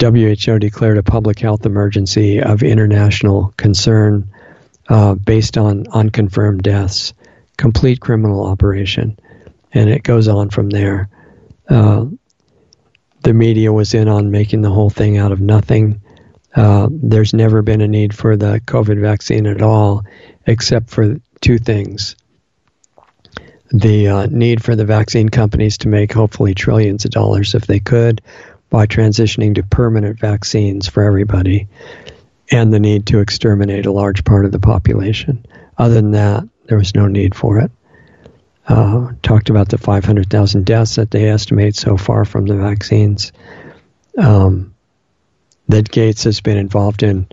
WHO declared a public health emergency of international concern uh, based on unconfirmed deaths. Complete criminal operation. And it goes on from there. Uh, the media was in on making the whole thing out of nothing. Uh, there's never been a need for the COVID vaccine at all, except for two things the uh, need for the vaccine companies to make hopefully trillions of dollars if they could by transitioning to permanent vaccines for everybody, and the need to exterminate a large part of the population. Other than that, there was no need for it. Uh, talked about the 500,000 deaths that they estimate so far from the vaccines. Um, that Gates has been involved in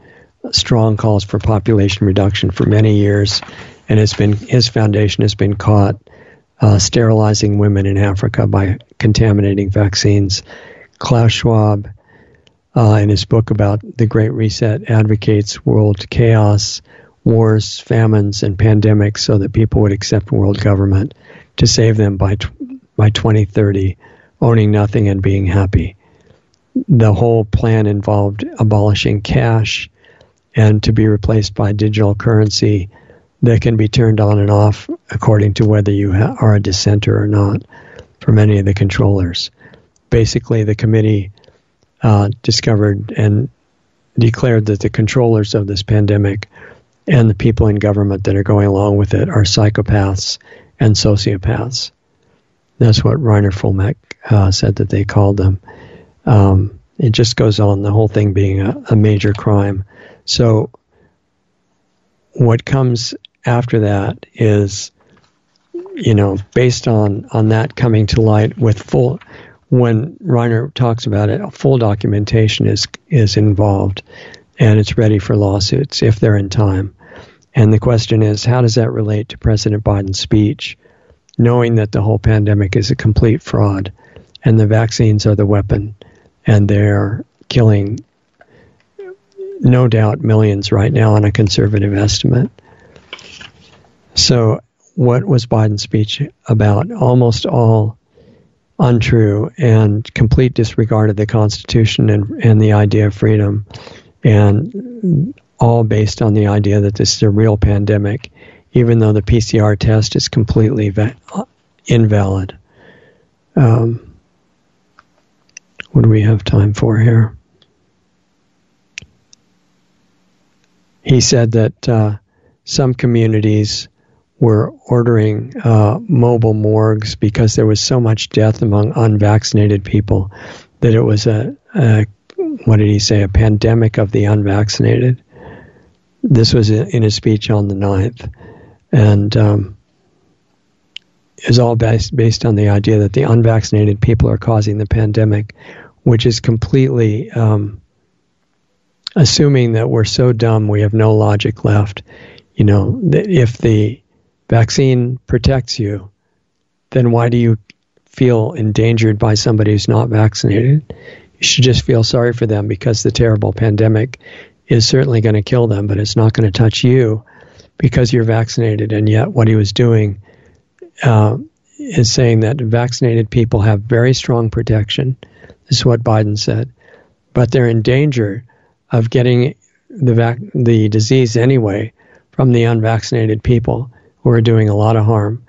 strong calls for population reduction for many years, and has been his foundation has been caught uh, sterilizing women in Africa by contaminating vaccines. Klaus Schwab uh, in his book about the Great Reset, advocates world chaos, wars, famines, and pandemics so that people would accept world government to save them by, t- by 2030, owning nothing and being happy. The whole plan involved abolishing cash and to be replaced by digital currency that can be turned on and off according to whether you ha- are a dissenter or not for many of the controllers. Basically, the committee uh, discovered and declared that the controllers of this pandemic and the people in government that are going along with it are psychopaths and sociopaths. That's what Reiner Fuellmich uh, said that they called them. Um, it just goes on, the whole thing being a, a major crime. So, what comes after that is, you know, based on on that coming to light with full, when Reiner talks about it, full documentation is is involved, and it's ready for lawsuits if they're in time. And the question is, how does that relate to President Biden's speech, knowing that the whole pandemic is a complete fraud, and the vaccines are the weapon, and they're killing no doubt millions right now on a conservative estimate. So, what was Biden's speech about? Almost all untrue and complete disregard of the Constitution and, and the idea of freedom, and all based on the idea that this is a real pandemic, even though the PCR test is completely va- invalid. Um, what do we have time for here? He said that uh, some communities were ordering uh, mobile morgues because there was so much death among unvaccinated people that it was a, a what did he say, a pandemic of the unvaccinated. This was in his speech on the 9th. And um, is all based, based on the idea that the unvaccinated people are causing the pandemic, which is completely um, assuming that we're so dumb we have no logic left. You know, if the vaccine protects you, then why do you feel endangered by somebody who's not vaccinated? You should just feel sorry for them because the terrible pandemic is certainly going to kill them, but it's not going to touch you because you're vaccinated. And yet, what he was doing uh, is saying that vaccinated people have very strong protection. This is what Biden said, but they're in danger of getting the vac- the disease anyway from the unvaccinated people who are doing a lot of harm.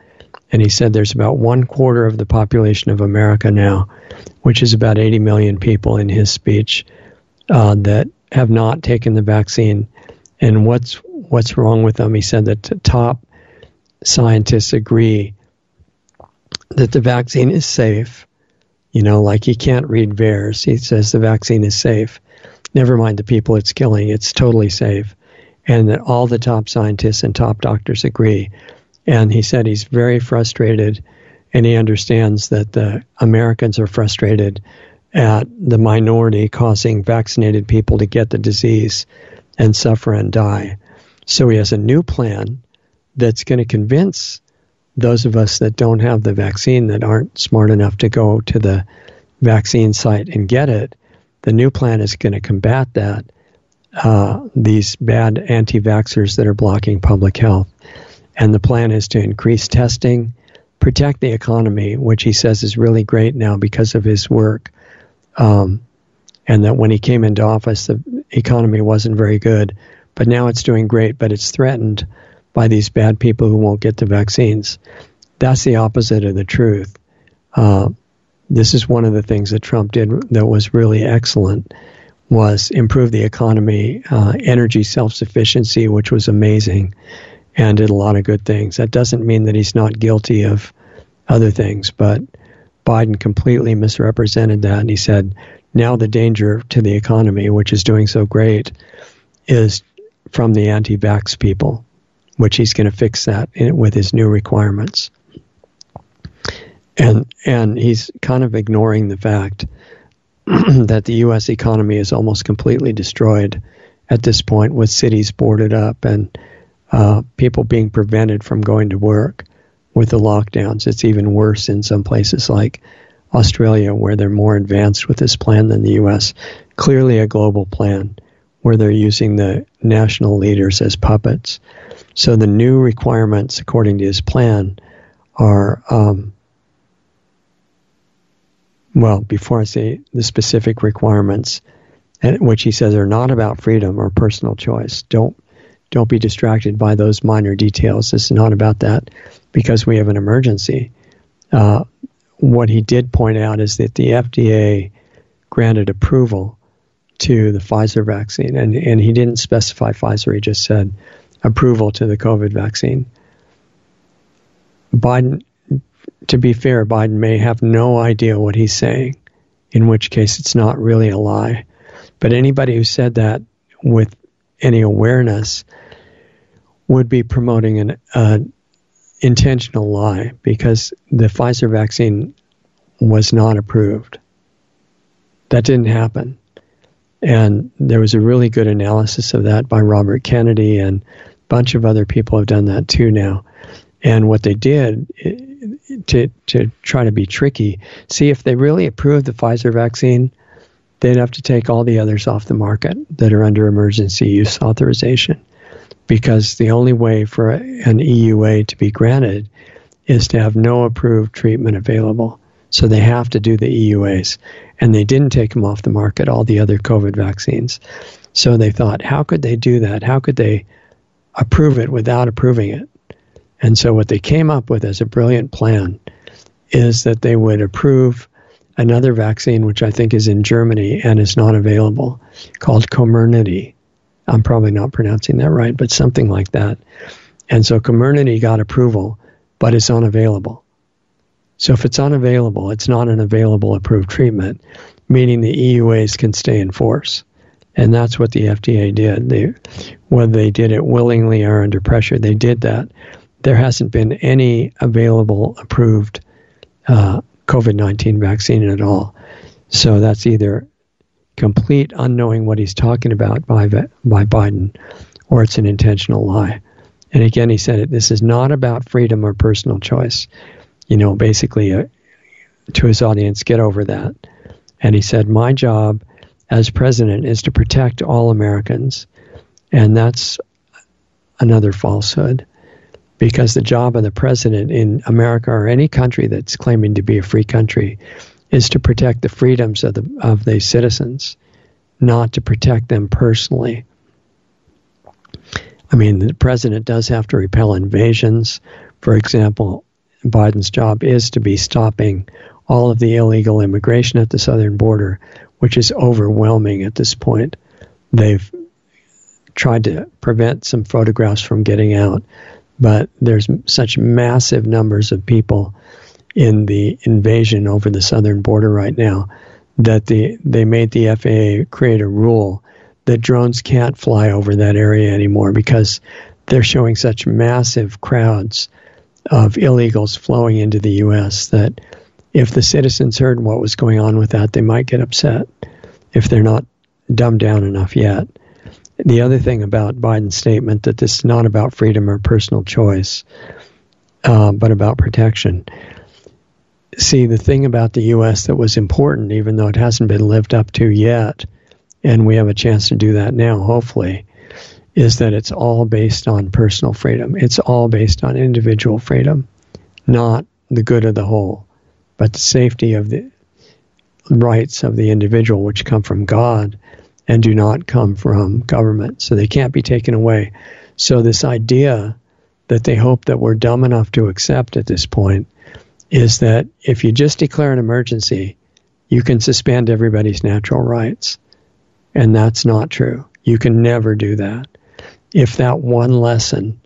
And he said there's about one quarter of the population of America now, which is about 80 million people in his speech, uh, that have not taken the vaccine. And what's what's wrong with them? He said that the top scientists agree that the vaccine is safe. You know, like he can't read VAERS. He says the vaccine is safe. Never mind the people it's killing. It's totally safe and that all the top scientists and top doctors agree. And he said he's very frustrated and he understands that the Americans are frustrated at the minority causing vaccinated people to get the disease and suffer and die. So he has a new plan that's going to convince those of us that don't have the vaccine, that aren't smart enough to go to the vaccine site and get it. The new plan is going to combat that uh, these bad anti vaxxers that are blocking public health. And the plan is to increase testing, protect the economy, which he says is really great now because of his work. Um, and that when he came into office, the economy wasn't very good, but now it's doing great, but it's threatened by these bad people who won't get the vaccines. That's the opposite of the truth. Uh, this is one of the things that Trump did that was really excellent was improve the economy, uh, energy self sufficiency, which was amazing, and did a lot of good things. That doesn't mean that he's not guilty of other things, but Biden completely misrepresented that. And he said, now the danger to the economy, which is doing so great, is from the anti vax people, which he's going to fix that in, with his new requirements. And, and he's kind of ignoring the fact that the U.S. economy is almost completely destroyed at this point, with cities boarded up and uh, people being prevented from going to work with the lockdowns. It's even worse in some places like Australia, where they're more advanced with this plan than the U.S. Clearly, a global plan where they're using the national leaders as puppets. So the new requirements, according to his plan, are um, well, before I say the specific requirements, which he says are not about freedom or personal choice. Don't don't be distracted by those minor details. Is not about that because we have an emergency. Uh, what he did point out is that the FDA granted approval to the Pfizer vaccine, and, and he didn't specify Pfizer, he just said approval to the COVID vaccine. Biden, to be fair, Biden may have no idea what he's saying, in which case it's not really a lie. But anybody who said that with any awareness would be promoting an uh, intentional lie because the Pfizer vaccine was not approved. That didn't happen. And there was a really good analysis of that by Robert Kennedy, and a bunch of other people have done that too now. And what they did to, to try to be tricky, see if they really approved the Pfizer vaccine, they'd have to take all the others off the market that are under emergency use authorization because the only way for an EUA to be granted is to have no approved treatment available. So they have to do the EUAs. And they didn't take them off the market, all the other COVID vaccines. So they thought, how could they do that? How could they approve it without approving it? And so what they came up with as a brilliant plan is that they would approve another vaccine, which I think is in Germany and is not available, called Comirnaty. I'm probably not pronouncing that right, but something like that. And so Comirnaty got approval, but it's unavailable. So if it's unavailable, it's not an available approved treatment, meaning the EUAs can stay in force. And that's what the FDA did. They, whether they did it willingly or under pressure, they did that. There hasn't been any available approved uh, COVID 19 vaccine at all. So that's either complete unknowing what he's talking about by by Biden, or it's an intentional lie. And again, he said it. This is not about freedom or personal choice. You know, basically, uh, to his audience, get over that. And he said, my job as president is to protect all Americans, and that's another falsehood. Because the job of the president in America or any country that's claiming to be a free country is to protect the freedoms of the of the citizens, not to protect them personally. I mean, the president does have to repel invasions. For example, Biden's job is to be stopping all of the illegal immigration at the southern border, which is overwhelming at this point. They've tried to prevent some photographs from getting out, but there's such massive numbers of people in the invasion over the southern border right now that the they made the FAA create a rule that drones can't fly over that area anymore because they're showing such massive crowds of illegals flowing into the U.S. that if the citizens heard what was going on with that, they might get upset if they're not dumbed down enough yet. The other thing about Biden's statement that this is not about freedom or personal choice, uh, but about protection see the thing about the U.S. that was important, even though it hasn't been lived up to yet, and we have a chance to do that now, hopefully, is that it's all based on personal freedom. It's all based on individual freedom, not the good of the whole, but the safety of the rights of the individual, which come from God and do not come from government. So they can't be taken away. So this idea that they hope that we're dumb enough to accept at this point is that if you just declare an emergency, you can suspend everybody's natural rights. And that's not true. You can never do that. If that one lesson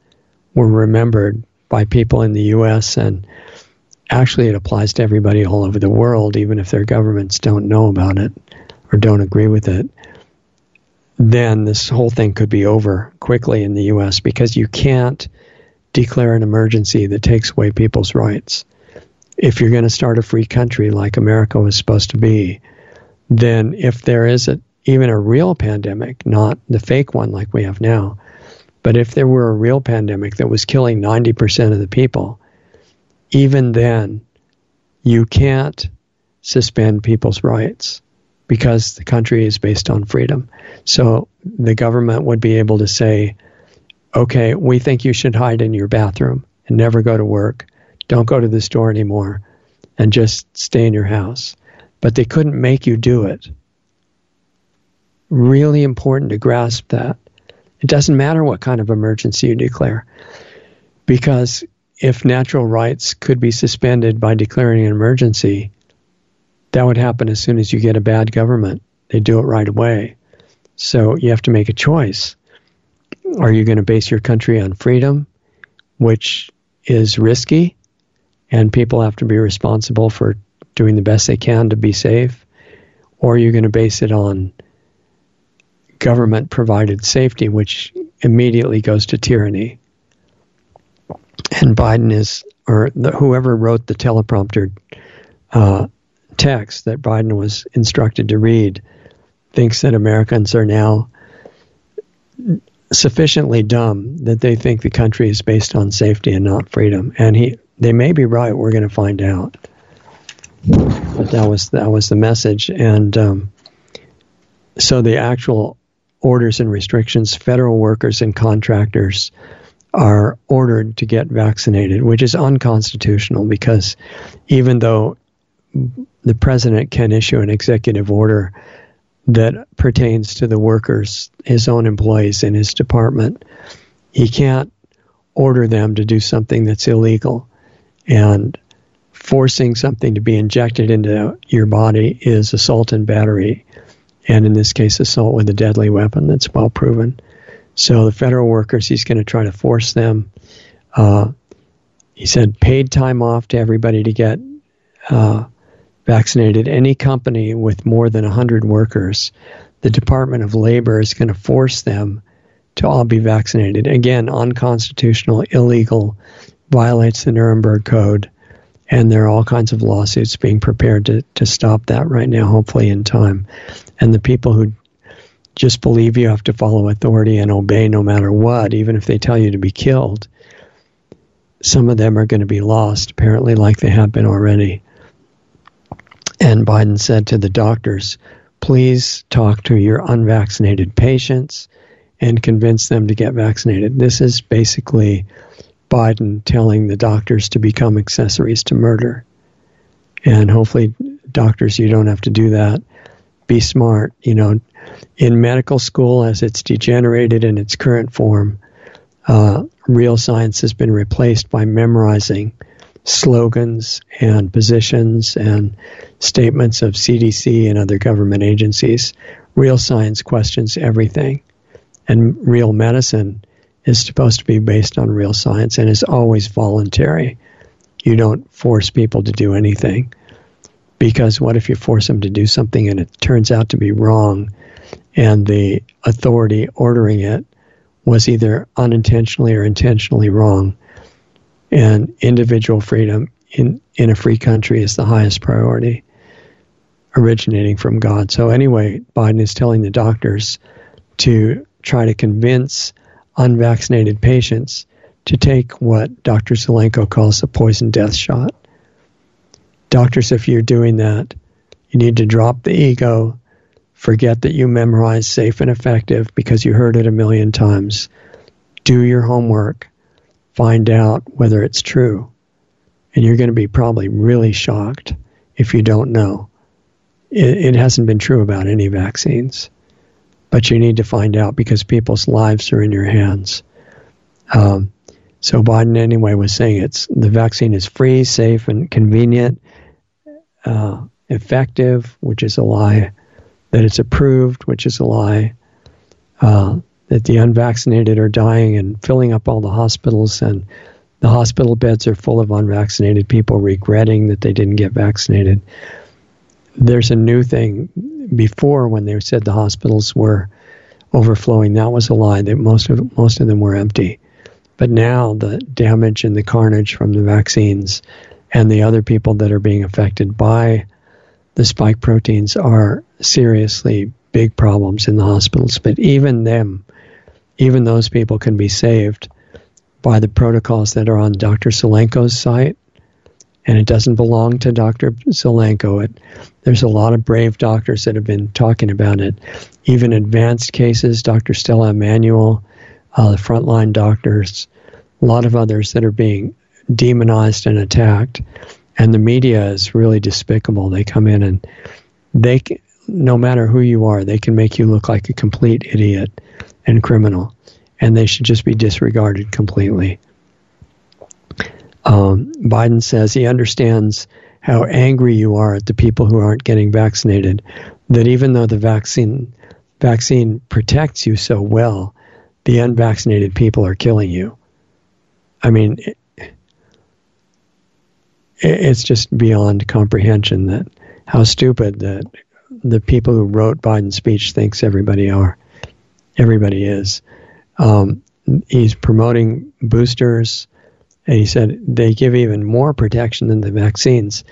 were remembered by people in the U.S. and actually it applies to everybody all over the world, even if their governments don't know about it or don't agree with it, then this whole thing could be over quickly in the U.S. because you can't declare an emergency that takes away people's rights if you're going to start a free country like America was supposed to be, then if there is a, even a real pandemic, not the fake one like we have now, but if there were a real pandemic that was killing 90% of the people, even then, you can't suspend people's rights because the country is based on freedom. So the government would be able to say, okay, we think you should hide in your bathroom and never go to work. Don't go to the store anymore and just stay in your house. But they couldn't make you do it. Really important to grasp that. It doesn't matter what kind of emergency you declare. Because if natural rights could be suspended by declaring an emergency, that would happen as soon as you get a bad government. They do it right away. So you have to make a choice. Are you going to base your country on freedom, which is risky, and people have to be responsible for doing the best they can to be safe? Or are you going to base it on government provided safety, which immediately goes to tyranny? And Biden is, or the, whoever wrote the teleprompter uh, text that Biden was instructed to read, thinks that Americans are now sufficiently dumb that they think the country is based on safety and not freedom. And he, they may be right. We're going to find out. But that was that was the message, and um, so the actual orders and restrictions, federal workers and contractors are ordered to get vaccinated, which is unconstitutional because even though the president can issue an executive order that pertains to the workers, his own employees in his department. He can't order them to do something that's illegal. And forcing something to be injected into your body is assault and battery. And in this case, assault with a deadly weapon that's well proven. So the federal workers, he's going to try to force them. Uh, he said paid time off to everybody to get uh, vaccinated any company with more than 100 workers, the Department of Labor is going to force them to all be vaccinated. Again, unconstitutional, illegal, violates the Nuremberg Code, and there are all kinds of lawsuits being prepared to, to stop that right now, hopefully in time. And the people who just believe you have to follow authority and obey no matter what, even if they tell you to be killed, some of them are going to be lost, apparently, like they have been already. And Biden said to the doctors, please talk to your unvaccinated patients and convince them to get vaccinated. This is basically Biden telling the doctors to become accessories to murder. And hopefully, doctors, you don't have to do that. Be smart. You know, in medical school, as it's degenerated in its current form, uh, real science has been replaced by memorizing slogans and positions and statements of CDC and other government agencies. Real science questions everything. And real medicine is supposed to be based on real science and is always voluntary. You don't force people to do anything. Because what if you force them to do something and it turns out to be wrong and the authority ordering it was either unintentionally or intentionally wrong? and individual freedom in, in a free country is the highest priority originating from God. So, anyway, Biden is telling the doctors to try to convince unvaccinated patients to take what Dr. Zelenko calls a poison death shot. Doctors, if you're doing that, you need to drop the ego, forget that you memorized safe and effective because you heard it a million times. Do your homework find out whether it's true. And you're going to be probably really shocked if you don't know. It, it, hasn't been true about any vaccines, but you need to find out because people's lives are in your hands. Um, so Biden, anyway, was saying it's the vaccine is free, safe, and convenient, uh, effective, which is a lie. That it's approved, which is a lie. Uh, that the unvaccinated are dying and filling up all the hospitals, and the hospital beds are full of unvaccinated people regretting that they didn't get vaccinated. There's a new thing. Before, when they said the hospitals were overflowing, that was a lie. That most of most of them were empty. But now the damage and the carnage from the vaccines and the other people that are being affected by the spike proteins are seriously big problems in the hospitals. But even them, even those people can be saved by the protocols that are on Dr. Zelenko's site and it doesn't belong to Dr. Zelenko. It, there's a lot of brave doctors that have been talking about it. Even advanced cases, Dr. Stella Immanuel, uh, the frontline doctors, a lot of others that are being demonized and attacked. And the media is really despicable. They come in and they, no matter who you are, they can make you look like a complete idiot and criminal. And they should just be disregarded completely. Um, Biden says he understands how angry you are at the people who aren't getting vaccinated. That even though the vaccine vaccine protects you so well, the unvaccinated people are killing you. I mean, it, it's just beyond comprehension that how stupid that the people who wrote Biden's speech thinks everybody are. Everybody is. Um, he's promoting boosters. And he said they give even more protection than the vaccines.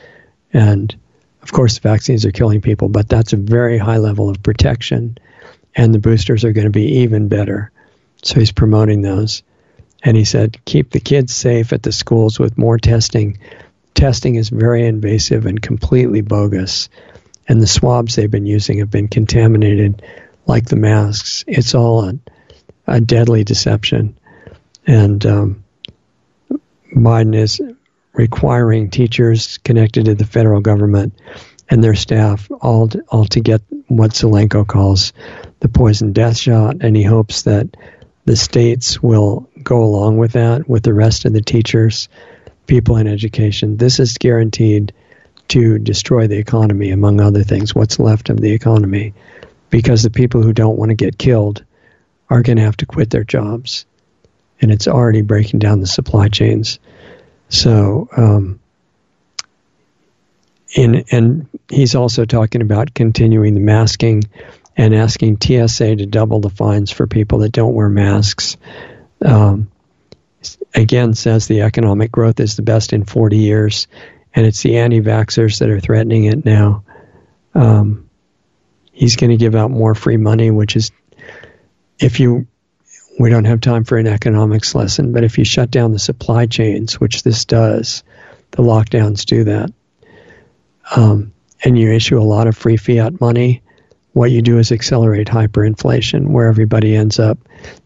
And of course, the vaccines are killing people, but that's a very high level of protection. And the boosters are going to be even better. So he's promoting those. And he said, keep the kids safe at the schools with more testing. Testing is very invasive and completely bogus. And the swabs they've been using have been contaminated like the masks. It's all a, a deadly deception. And um, Biden is requiring teachers connected to the federal government and their staff all to, all to get what Zelenko calls the poison death shot, and he hopes that the states will go along with that with the rest of the teachers, people in education. This is guaranteed to destroy the economy, among other things, what's left of the economy, because the people who don't want to get killed are going to have to quit their jobs and it's already breaking down the supply chains. So, um, and he's also talking about continuing the masking and asking TSA to double the fines for people that don't wear masks. Um, again, says the economic growth is the best in 40 years, and it's the anti vaxxers that are threatening it now. Um, he's going to give out more free money, which is, if you we don't have time for an economics lesson, but if you shut down the supply chains, which this does, the lockdowns do that, um, and you issue a lot of free fiat money, what you do is accelerate hyperinflation, where everybody ends up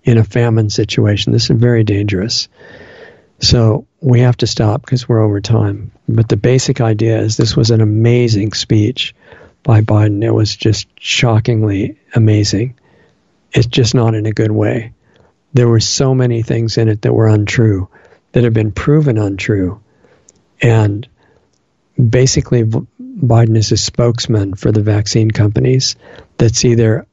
in a famine situation. This is very dangerous. So we have to stop because we're over time. But the basic idea is this was an amazing speech by Biden. It was just shockingly amazing. It's just not in a good way there were so many things in it that were untrue, that have been proven untrue. And basically, Biden is a spokesman for the vaccine companies that see their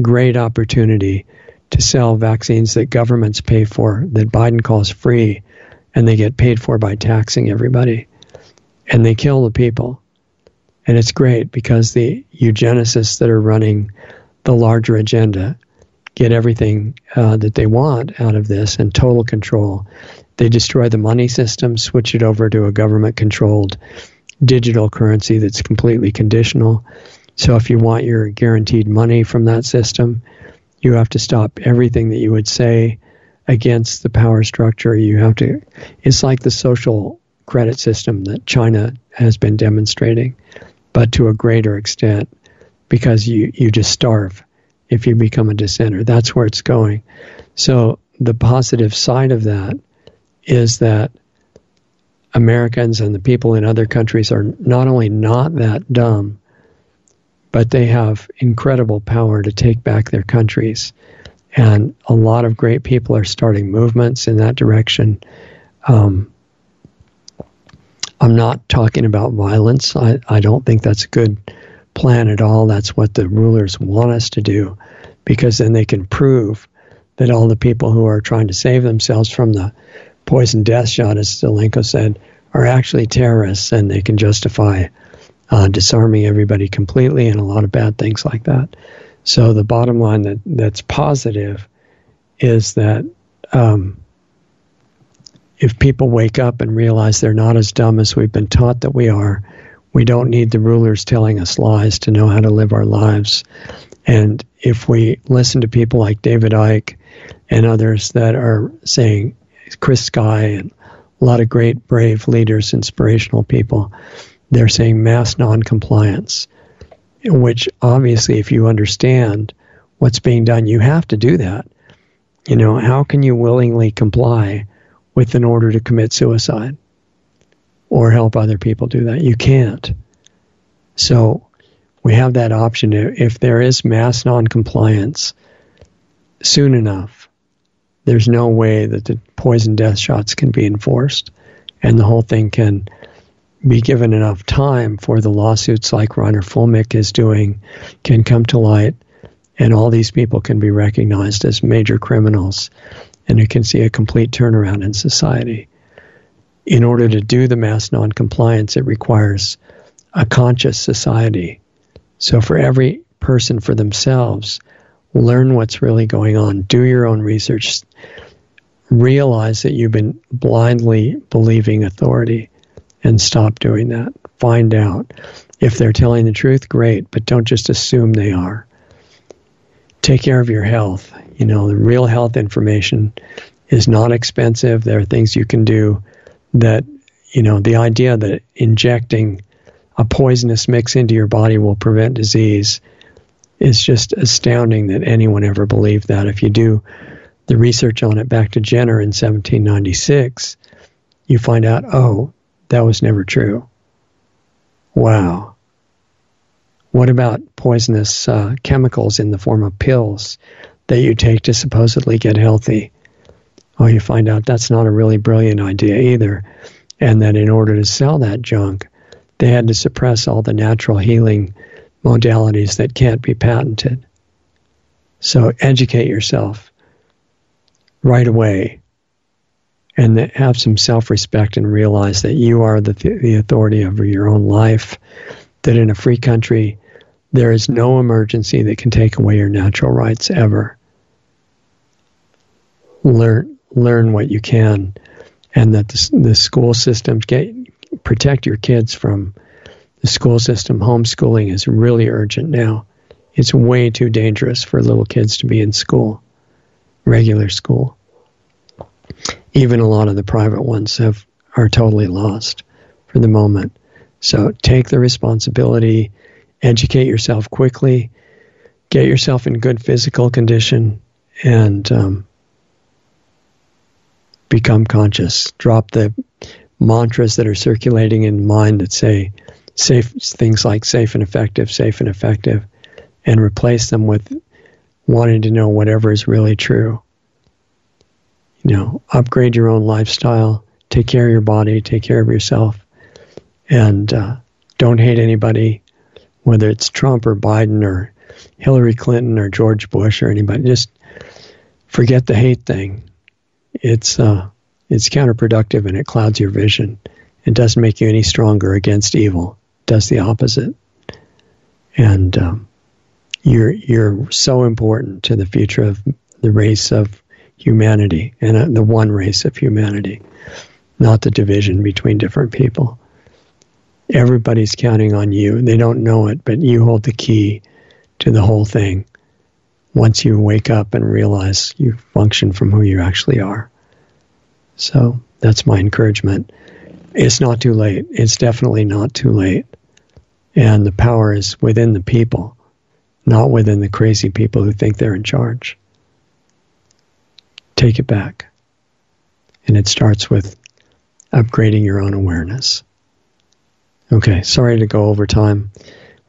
great opportunity to sell vaccines that governments pay for, that Biden calls free, and they get paid for by taxing everybody. And they kill the people. And it's great because the eugenicists that are running the larger agenda get everything uh, that they want out of this and total control. They destroy the money system, switch it over to a government controlled digital currency that's completely conditional. So if you want your guaranteed money from that system, you have to stop everything that you would say against the power structure. You have to, it's like the social credit system that China has been demonstrating, but to a greater extent because you, you just starve if you become a dissenter. That's where it's going. So the positive side of that is that Americans and the people in other countries are not only not that dumb, but they have incredible power to take back their countries. And a lot of great people are starting movements in that direction. Um, I'm not talking about violence. I, I don't think that's a good plan at all. That's what the rulers want us to do because then they can prove that all the people who are trying to save themselves from the poison death shot, as Zelenko said, are actually terrorists and they can justify uh, disarming everybody completely and a lot of bad things like that. So the bottom line that, that's positive is that um, if people wake up and realize they're not as dumb as we've been taught that we are, we don't need the rulers telling us lies to know how to live our lives. And if we listen to people like David Icke and others that are saying Chris Sky and a lot of great, brave leaders, inspirational people. They're saying mass noncompliance, which obviously, if you understand what's being done, you have to do that. You know, how can you willingly comply with an order to commit suicide or help other people do that? You can't. So we have that option. If there is mass noncompliance soon enough, there's no way that the poison death shots can be enforced and the whole thing can be given enough time for the lawsuits like Reiner Fuellmich is doing can come to light and all these people can be recognized as major criminals and you can see a complete turnaround in society. In order to do the mass noncompliance, it requires a conscious society. So for every person for themselves, learn what's really going on, do your own research, realize that you've been blindly believing authority and stop doing that. Find out. If they're telling the truth, great, but don't just assume they are. Take care of your health. You know, the real health information is not expensive. There are things you can do that, you know, the idea that injecting a poisonous mix into your body will prevent disease It's just astounding that anyone ever believed that. If you do the research on it back to Jenner in 1796, you find out, oh, that was never true. Wow. What about poisonous uh, chemicals in the form of pills that you take to supposedly get healthy? Oh, you find out that's not a really brilliant idea either. And that in order to sell that junk, they had to suppress all the natural healing modalities that can't be patented. So educate yourself right away and have some self respect and realize that you are the, the authority over your own life, that in a free country, there is no emergency that can take away your natural rights ever. Learn, learn what you can, and that the, the school systems get protect your kids from the school system. Homeschooling is really urgent now. It's way too dangerous for little kids to be in school, regular school. Even a lot of the private ones have are totally lost for the moment. So take the responsibility, educate yourself quickly, get yourself in good physical condition, and um, become conscious. Drop the mantras that are circulating in mind that say safe things like safe and effective, safe and effective, and replace them with wanting to know whatever is really true. You know, upgrade your own lifestyle, take care of your body, take care of yourself, and uh, don't hate anybody, whether it's Trump or Biden or Hillary Clinton or George Bush or anybody. Just forget the hate thing. It's uh, it's counterproductive and it clouds your vision. It doesn't make you any stronger against evil. It does the opposite. And um, you're you're so important to the future of the race of humanity and uh, the one race of humanity, not the division between different people. Everybody's counting on you. They don't know it, but you hold the key to the whole thing once you wake up and realize you function from who you actually are. So that's my encouragement. It's not too late. It's definitely not too late. And the power is within the people, not within the crazy people who think they're in charge. Take it back. And it starts with upgrading your own awareness. Okay, sorry to go over time.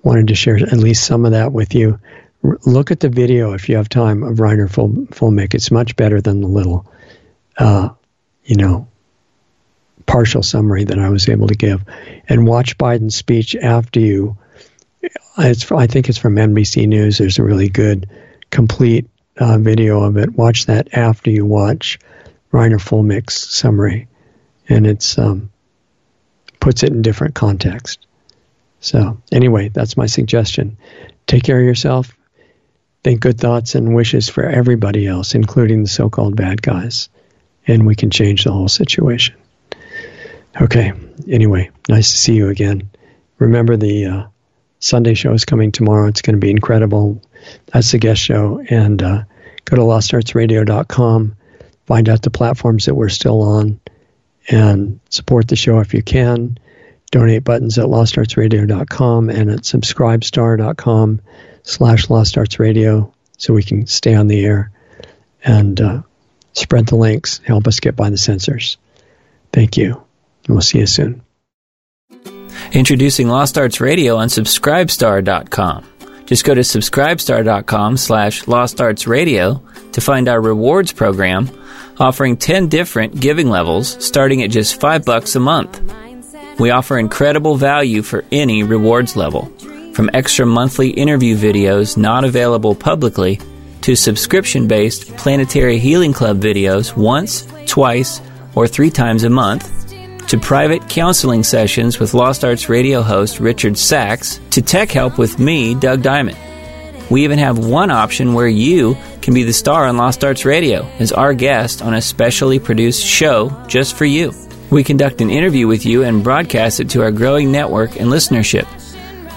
Wanted to share at least some of that with you. R- look at the video if you have time of Reiner Fuellmich. It's much better than the little uh, you know, partial summary that I was able to give, and watch Biden's speech after you. It's, I think it's from NBC News. There's a really good, complete uh, video of it. Watch that after you watch Reiner Fuellmich's summary, and it's um, puts it in different context. So anyway, that's my suggestion. Take care of yourself. Think good thoughts and wishes for everybody else, including the so-called bad guys and we can change the whole situation. Okay. Anyway, nice to see you again. Remember the uh, Sunday show is coming tomorrow. It's going to be incredible. That's the guest show. And uh, go to lostartsradio.com, find out the platforms that we're still on, and support the show if you can. Donate buttons at lostartsradio.com and at subscribestar.com slash lostartsradio so we can stay on the air and uh, spread the links, help us get by the censors. Thank you, and we'll see you soon. Introducing Lost Arts Radio on subscribestar.com. Just go to subscribestar.com slash Lost Arts Radio to find our rewards program offering 10 different giving levels starting at just 5 bucks a month. We offer incredible value for any rewards level, from extra monthly interview videos not available publicly to subscription based Planetary Healing Club videos once, twice, or three times a month, to private counseling sessions with Lost Arts radio host Richard Sacks, to tech help with me, Doug Diamond. We even have one option where you can be the star on Lost Arts Radio as our guest on a specially produced show just for you. We conduct an interview with you and broadcast it to our growing network and listenership.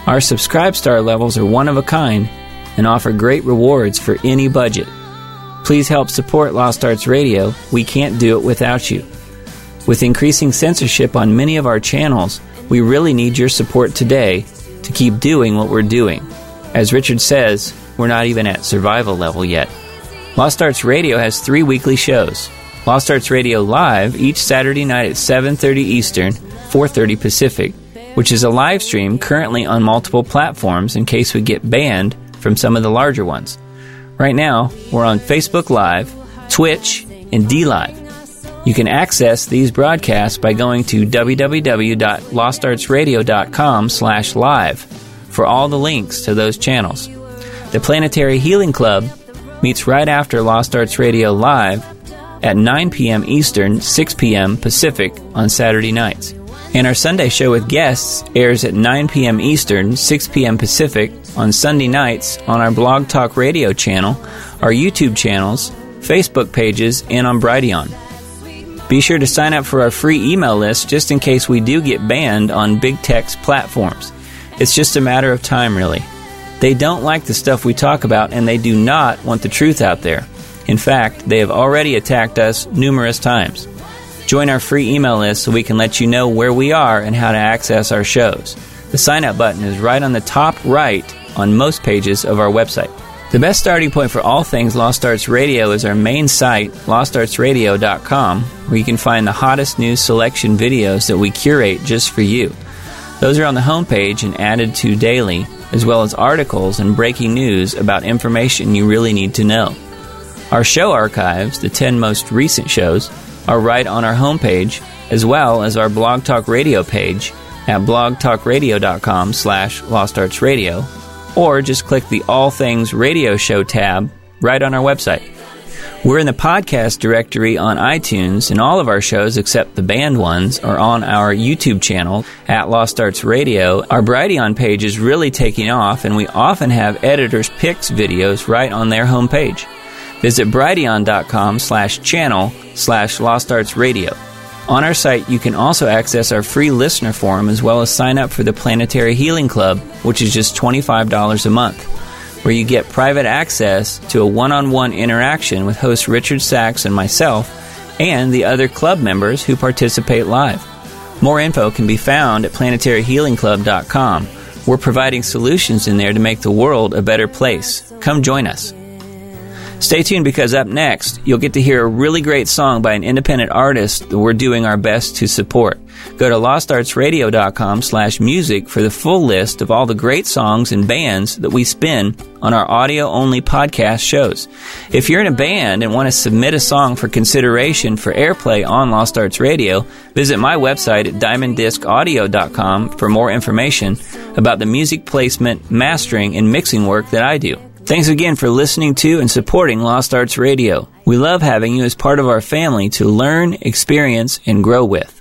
Our subscribe star levels are one of a kind and offer great rewards for any budget. Please help support Lost Arts Radio. We can't do it without you. With increasing censorship on many of our channels, we really need your support today to keep doing what we're doing. As Richard says, we're not even at survival level yet. Lost Arts Radio has three weekly shows. Lost Arts Radio Live each Saturday night at 7:30 Eastern, 4:30 Pacific, which is a live stream currently on multiple platforms in case we get banned from some of the larger ones. Right now, we're on Facebook Live, Twitch, and DLive. You can access these broadcasts by going to www.lostartsradio.com slash live for all the links to those channels. The Planetary Healing Club meets right after Lost Arts Radio Live at 9 p.m. Eastern, 6 p.m. Pacific on Saturday nights. And our Sunday show with guests airs at 9 p.m. Eastern, 6 p.m. Pacific on Sunday nights on our Blog Talk Radio channel, our YouTube channels, Facebook pages, and on Brighteon. Be sure to sign up for our free email list just in case we do get banned on big tech's platforms. It's just a matter of time, really. They don't like the stuff we talk about, and they do not want the truth out there. In fact, they have already attacked us numerous times. Join our free email list so we can let you know where we are and how to access our shows. The sign up button is right on the top right on most pages of our website. The best starting point for all things Lost Arts Radio is our main site, lostartsradio.com, where you can find the hottest news selection videos that we curate just for you. Those are on the homepage and added to daily, as well as articles and breaking news about information you really need to know. Our show archives, the 10 most recent shows, are right on our homepage, as well as our Blog Talk Radio page at blogtalkradio.com slash lostartsradio, or just click the All Things Radio Show tab right on our website. We're in the podcast directory on iTunes, and all of our shows, except the banned ones, are on our YouTube channel at Lost Arts Radio. Our Brighteon page is really taking off, and we often have editors' picks videos right on their homepage. Visit brighteon.com slash channel slash Lost Arts Radio. On our site, you can also access our free listener forum as well as sign up for the Planetary Healing Club, which is just $25 a month, where you get private access to a one on one interaction with host Richard Sacks and myself and the other club members who participate live. More info can be found at planetaryhealingclub.com. We're providing solutions in there to make the world a better place. Come join us. Stay tuned because up next, you'll get to hear a really great song by an independent artist that we're doing our best to support. Go to lostartsradio.com slash music for the full list of all the great songs and bands that we spin on our audio-only podcast shows. If you're in a band and want to submit a song for consideration for airplay on Lost Arts Radio, visit my website at diamonddiscaudio.com for more information about the music placement, mastering, and mixing work that I do. Thanks again for listening to and supporting Lost Arts Radio. We love having you as part of our family to learn, experience, and grow with.